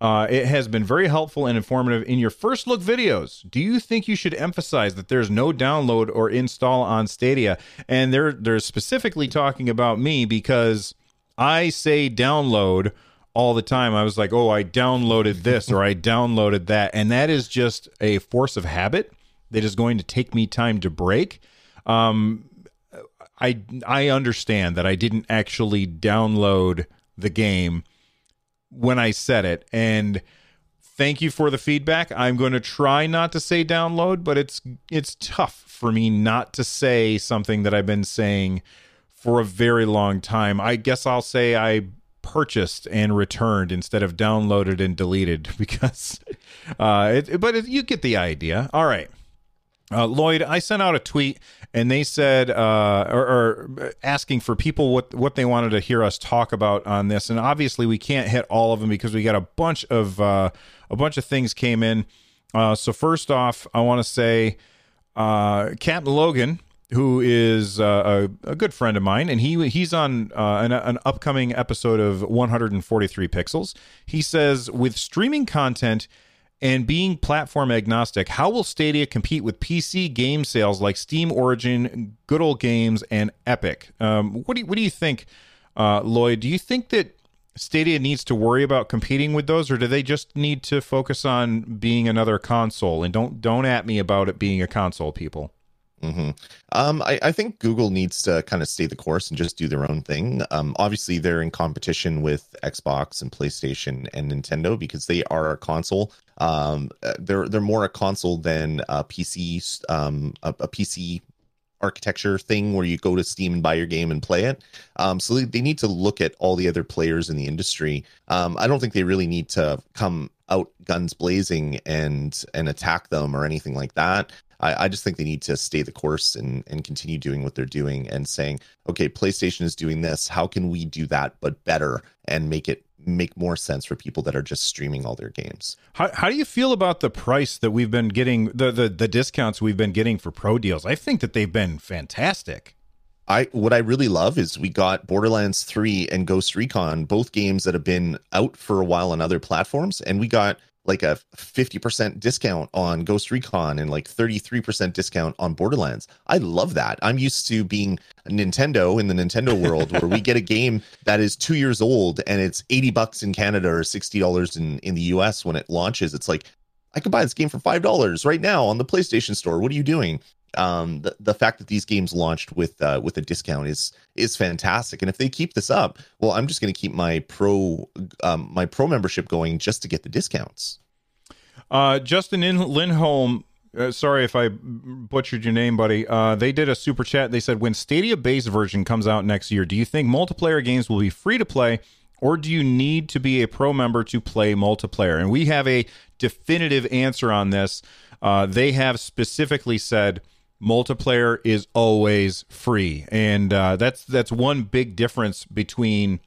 Uh, it has been very helpful and informative in your first look videos. Do you think you should emphasize that there's no download or install on Stadia? And they're they're specifically talking about me because I say download all the time. I was like, oh, I downloaded this or I downloaded that, and that is just a force of habit that is going to take me time to break. Um, I I understand that I didn't actually download the game when I said it. And thank you for the feedback. I'm going to try not to say download, but it's it's tough for me not to say something that I've been saying for a very long time. I guess I'll say I purchased and returned instead of downloaded and deleted because uh it, but it, you get the idea. All right. Uh, Lloyd, I sent out a tweet and they said, uh, or, or, asking for people what what they wanted to hear us talk about on this, and obviously we can't hit all of them because we got a bunch of uh, a bunch of things came in. Uh, so first off, I want to say uh, Captain Logan, who is uh, a, a, good friend of mine, and he he's on an, an upcoming episode of 143 Pixels. He says with streaming content and being platform agnostic, how will Stadia compete with PC game sales like Steam Origin, Good Old Games, and Epic? Um, what do you, what do you think, uh, Lloyd? Do you think that Stadia needs to worry about competing with those, or do they just need to focus on being another console? And don't don't at me about it being a console, people. Mm-hmm. Um, I, I, think Google needs to kind of stay the course and just do their own thing. Um, obviously, they're in competition with Xbox and PlayStation and Nintendo because they are a console. Um, uh, they're they're more a console than a PC, um, a, a PC architecture thing where you go to Steam and buy your game and play it. Um, so they, they need to look at all the other players in the industry. Um, I don't think they really need to come out guns blazing and and attack them or anything like that. I, I just think they need to stay the course and, and continue doing what they're doing and saying, okay, PlayStation is doing this. How can we do that but better and make it make more sense for people that are just streaming all their games. How, how do you feel about the price that we've been getting the, the the discounts we've been getting for pro deals? I think that they've been fantastic. I what I really love is we got Borderlands 3 and Ghost Recon, both games that have been out for a while on other platforms and we got like a 50% discount on Ghost Recon and like 33% discount on Borderlands. I love that. I'm used to being Nintendo in the Nintendo world where we get a game that is 2 years old and it's 80 bucks in Canada or $60 in in the US when it launches. It's like I could buy this game for $5 right now on the PlayStation store. What are you doing? Um the, the fact that these games launched with uh with a discount is is fantastic and if they keep this up well i'm just going to keep my pro um my pro membership going just to get the discounts uh justin in lindholm uh, sorry if I butchered your name, buddy. Uh, they did a super chat. They said, when Stadia base version comes out next year, do you think multiplayer games will be free to play, or do you need to be a pro member to play multiplayer? And we have a definitive answer on this. Uh, they have specifically said multiplayer is always free, and uh, that's that's one big difference between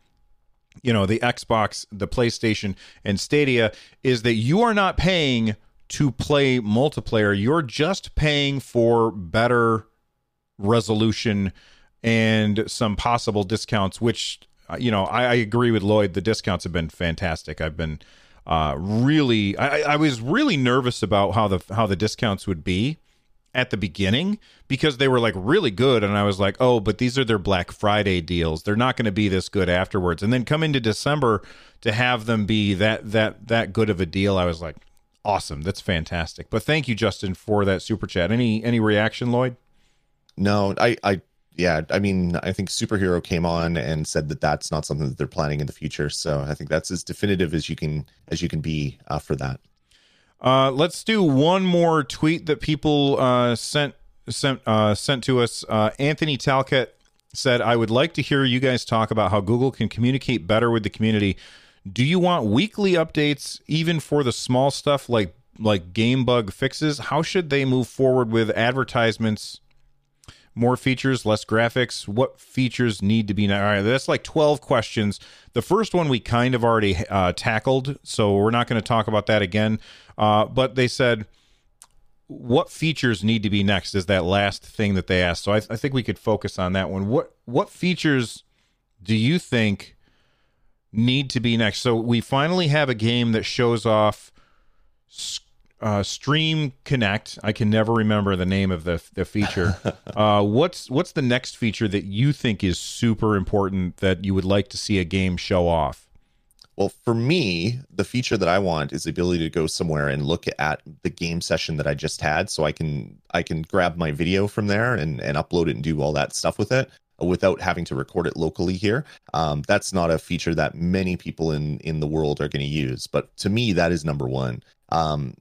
you know the Xbox, the PlayStation, and Stadia is that you are not paying to play multiplayer. You're just paying for better resolution and some possible discounts. Which uh, you know I, I agree with Lloyd. The discounts have been fantastic. I've been uh, really I, I was really nervous about how the how the discounts would be at the beginning because they were like really good and I was like, "Oh, but these are their Black Friday deals. They're not going to be this good afterwards." And then come into December to have them be that that that good of a deal, I was like, "Awesome. That's fantastic." But thank you Justin for that super chat. Any any reaction, Lloyd? No, I I yeah, I mean, I think superhero came on and said that that's not something that they're planning in the future. So I think that's as definitive as you can as you can be uh, for that. Uh, let's do one more tweet that people uh, sent sent uh, sent to us. Uh, Anthony Talcott said, "I would like to hear you guys talk about how Google can communicate better with the community. Do you want weekly updates even for the small stuff like like game bug fixes? How should they move forward with advertisements? More features, less graphics. What features need to be? All right, that's like 12 questions. The first one we kind of already uh, tackled, so we're not going to talk about that again. Uh, but they said, what features need to be next is that last thing that they asked. So I, I think we could focus on that one. What what features do you think need to be next? So we finally have a game that shows off uh, Stream Connect. I can never remember the name of the the feature. uh, what's what's the next feature that you think is super important that you would like to see a game show off? Well, for me, the feature that I want is the ability to go somewhere and look at the game session that I just had, so I can I can grab my video from there and and upload it and do all that stuff with it without having to record it locally here. Um, that's not a feature that many people in in the world are going to use, but to me, that is number one. Um,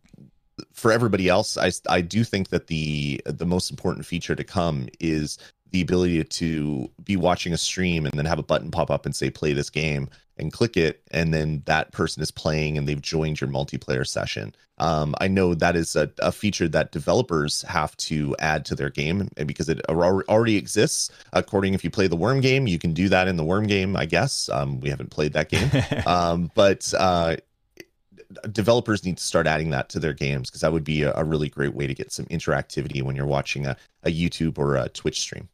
for everybody else, I I do think that the the most important feature to come is the ability to be watching a stream and then have a button pop up and say play this game and click it and then that person is playing and they've joined your multiplayer session. Um, i know that is a, a, feature that developers have to add to their game and because it already exists. According if you play the worm game you can do that in the worm game i guess. Um, we haven't played that game. Um, but uh, developers need to start adding that to their games because that would be a, a, really great way to get some interactivity when you're watching a, a youtube or a twitch stream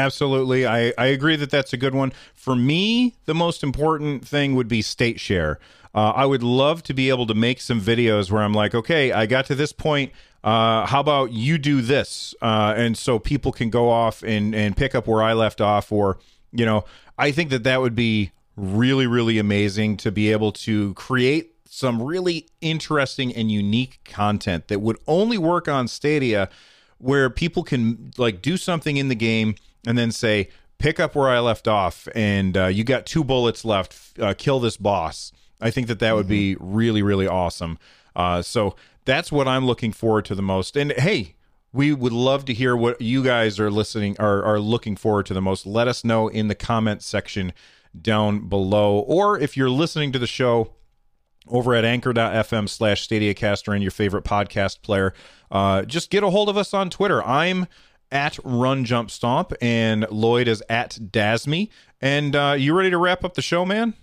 Absolutely. I, I agree that that's a good one. For me, the most important thing would be state share. Uh, I would love to be able to make some videos where I'm like, okay, I got to this point. Uh, how about you do this? Uh, and so people can go off and, and pick up where I left off. Or, you know, I think that that would be really, really amazing to be able to create some really interesting and unique content that would only work on Stadia where people can like do something in the game and then say, pick up where I left off, and uh, you got two bullets left. Uh, kill this boss. I think that that would be mm-hmm. really, really awesome. Uh, so that's what I'm looking forward to the most. And hey, we would love to hear what you guys are listening are are looking forward to the most. Let us know in the comment section down below, or if you're listening to the show over at anchor.fm slash stadiacaster and your favorite podcast player uh, just get a hold of us on twitter i'm at Run Jump Stomp, and Lloyd is at Dasme. And uh, you ready to wrap up the show, man?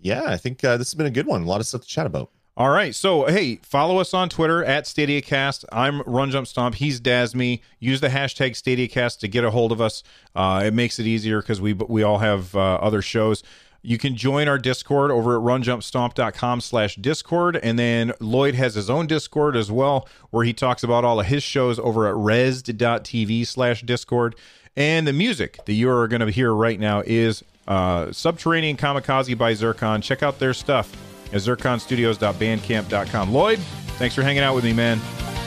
Yeah, I think uh, this has been a good one. A lot of stuff to chat about. All right. So, hey, follow us on Twitter at StadiaCast. I'm Run Jump Stomp. He's Dasme. Use the hashtag StadiaCast to get a hold of us. Uh, it makes it easier because we we all have uh, other shows. You can join our Discord over at runjumpstomp.com slash Discord. And then Lloyd has his own Discord as well, where he talks about all of his shows over at resd.tv slash Discord. And the music that you are going to hear right now is uh, Subterranean Kamikaze by Zircon. Check out their stuff at zirconstudios.bandcamp.com. Lloyd, thanks for hanging out with me, man.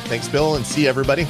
Thanks, Bill, and see everybody.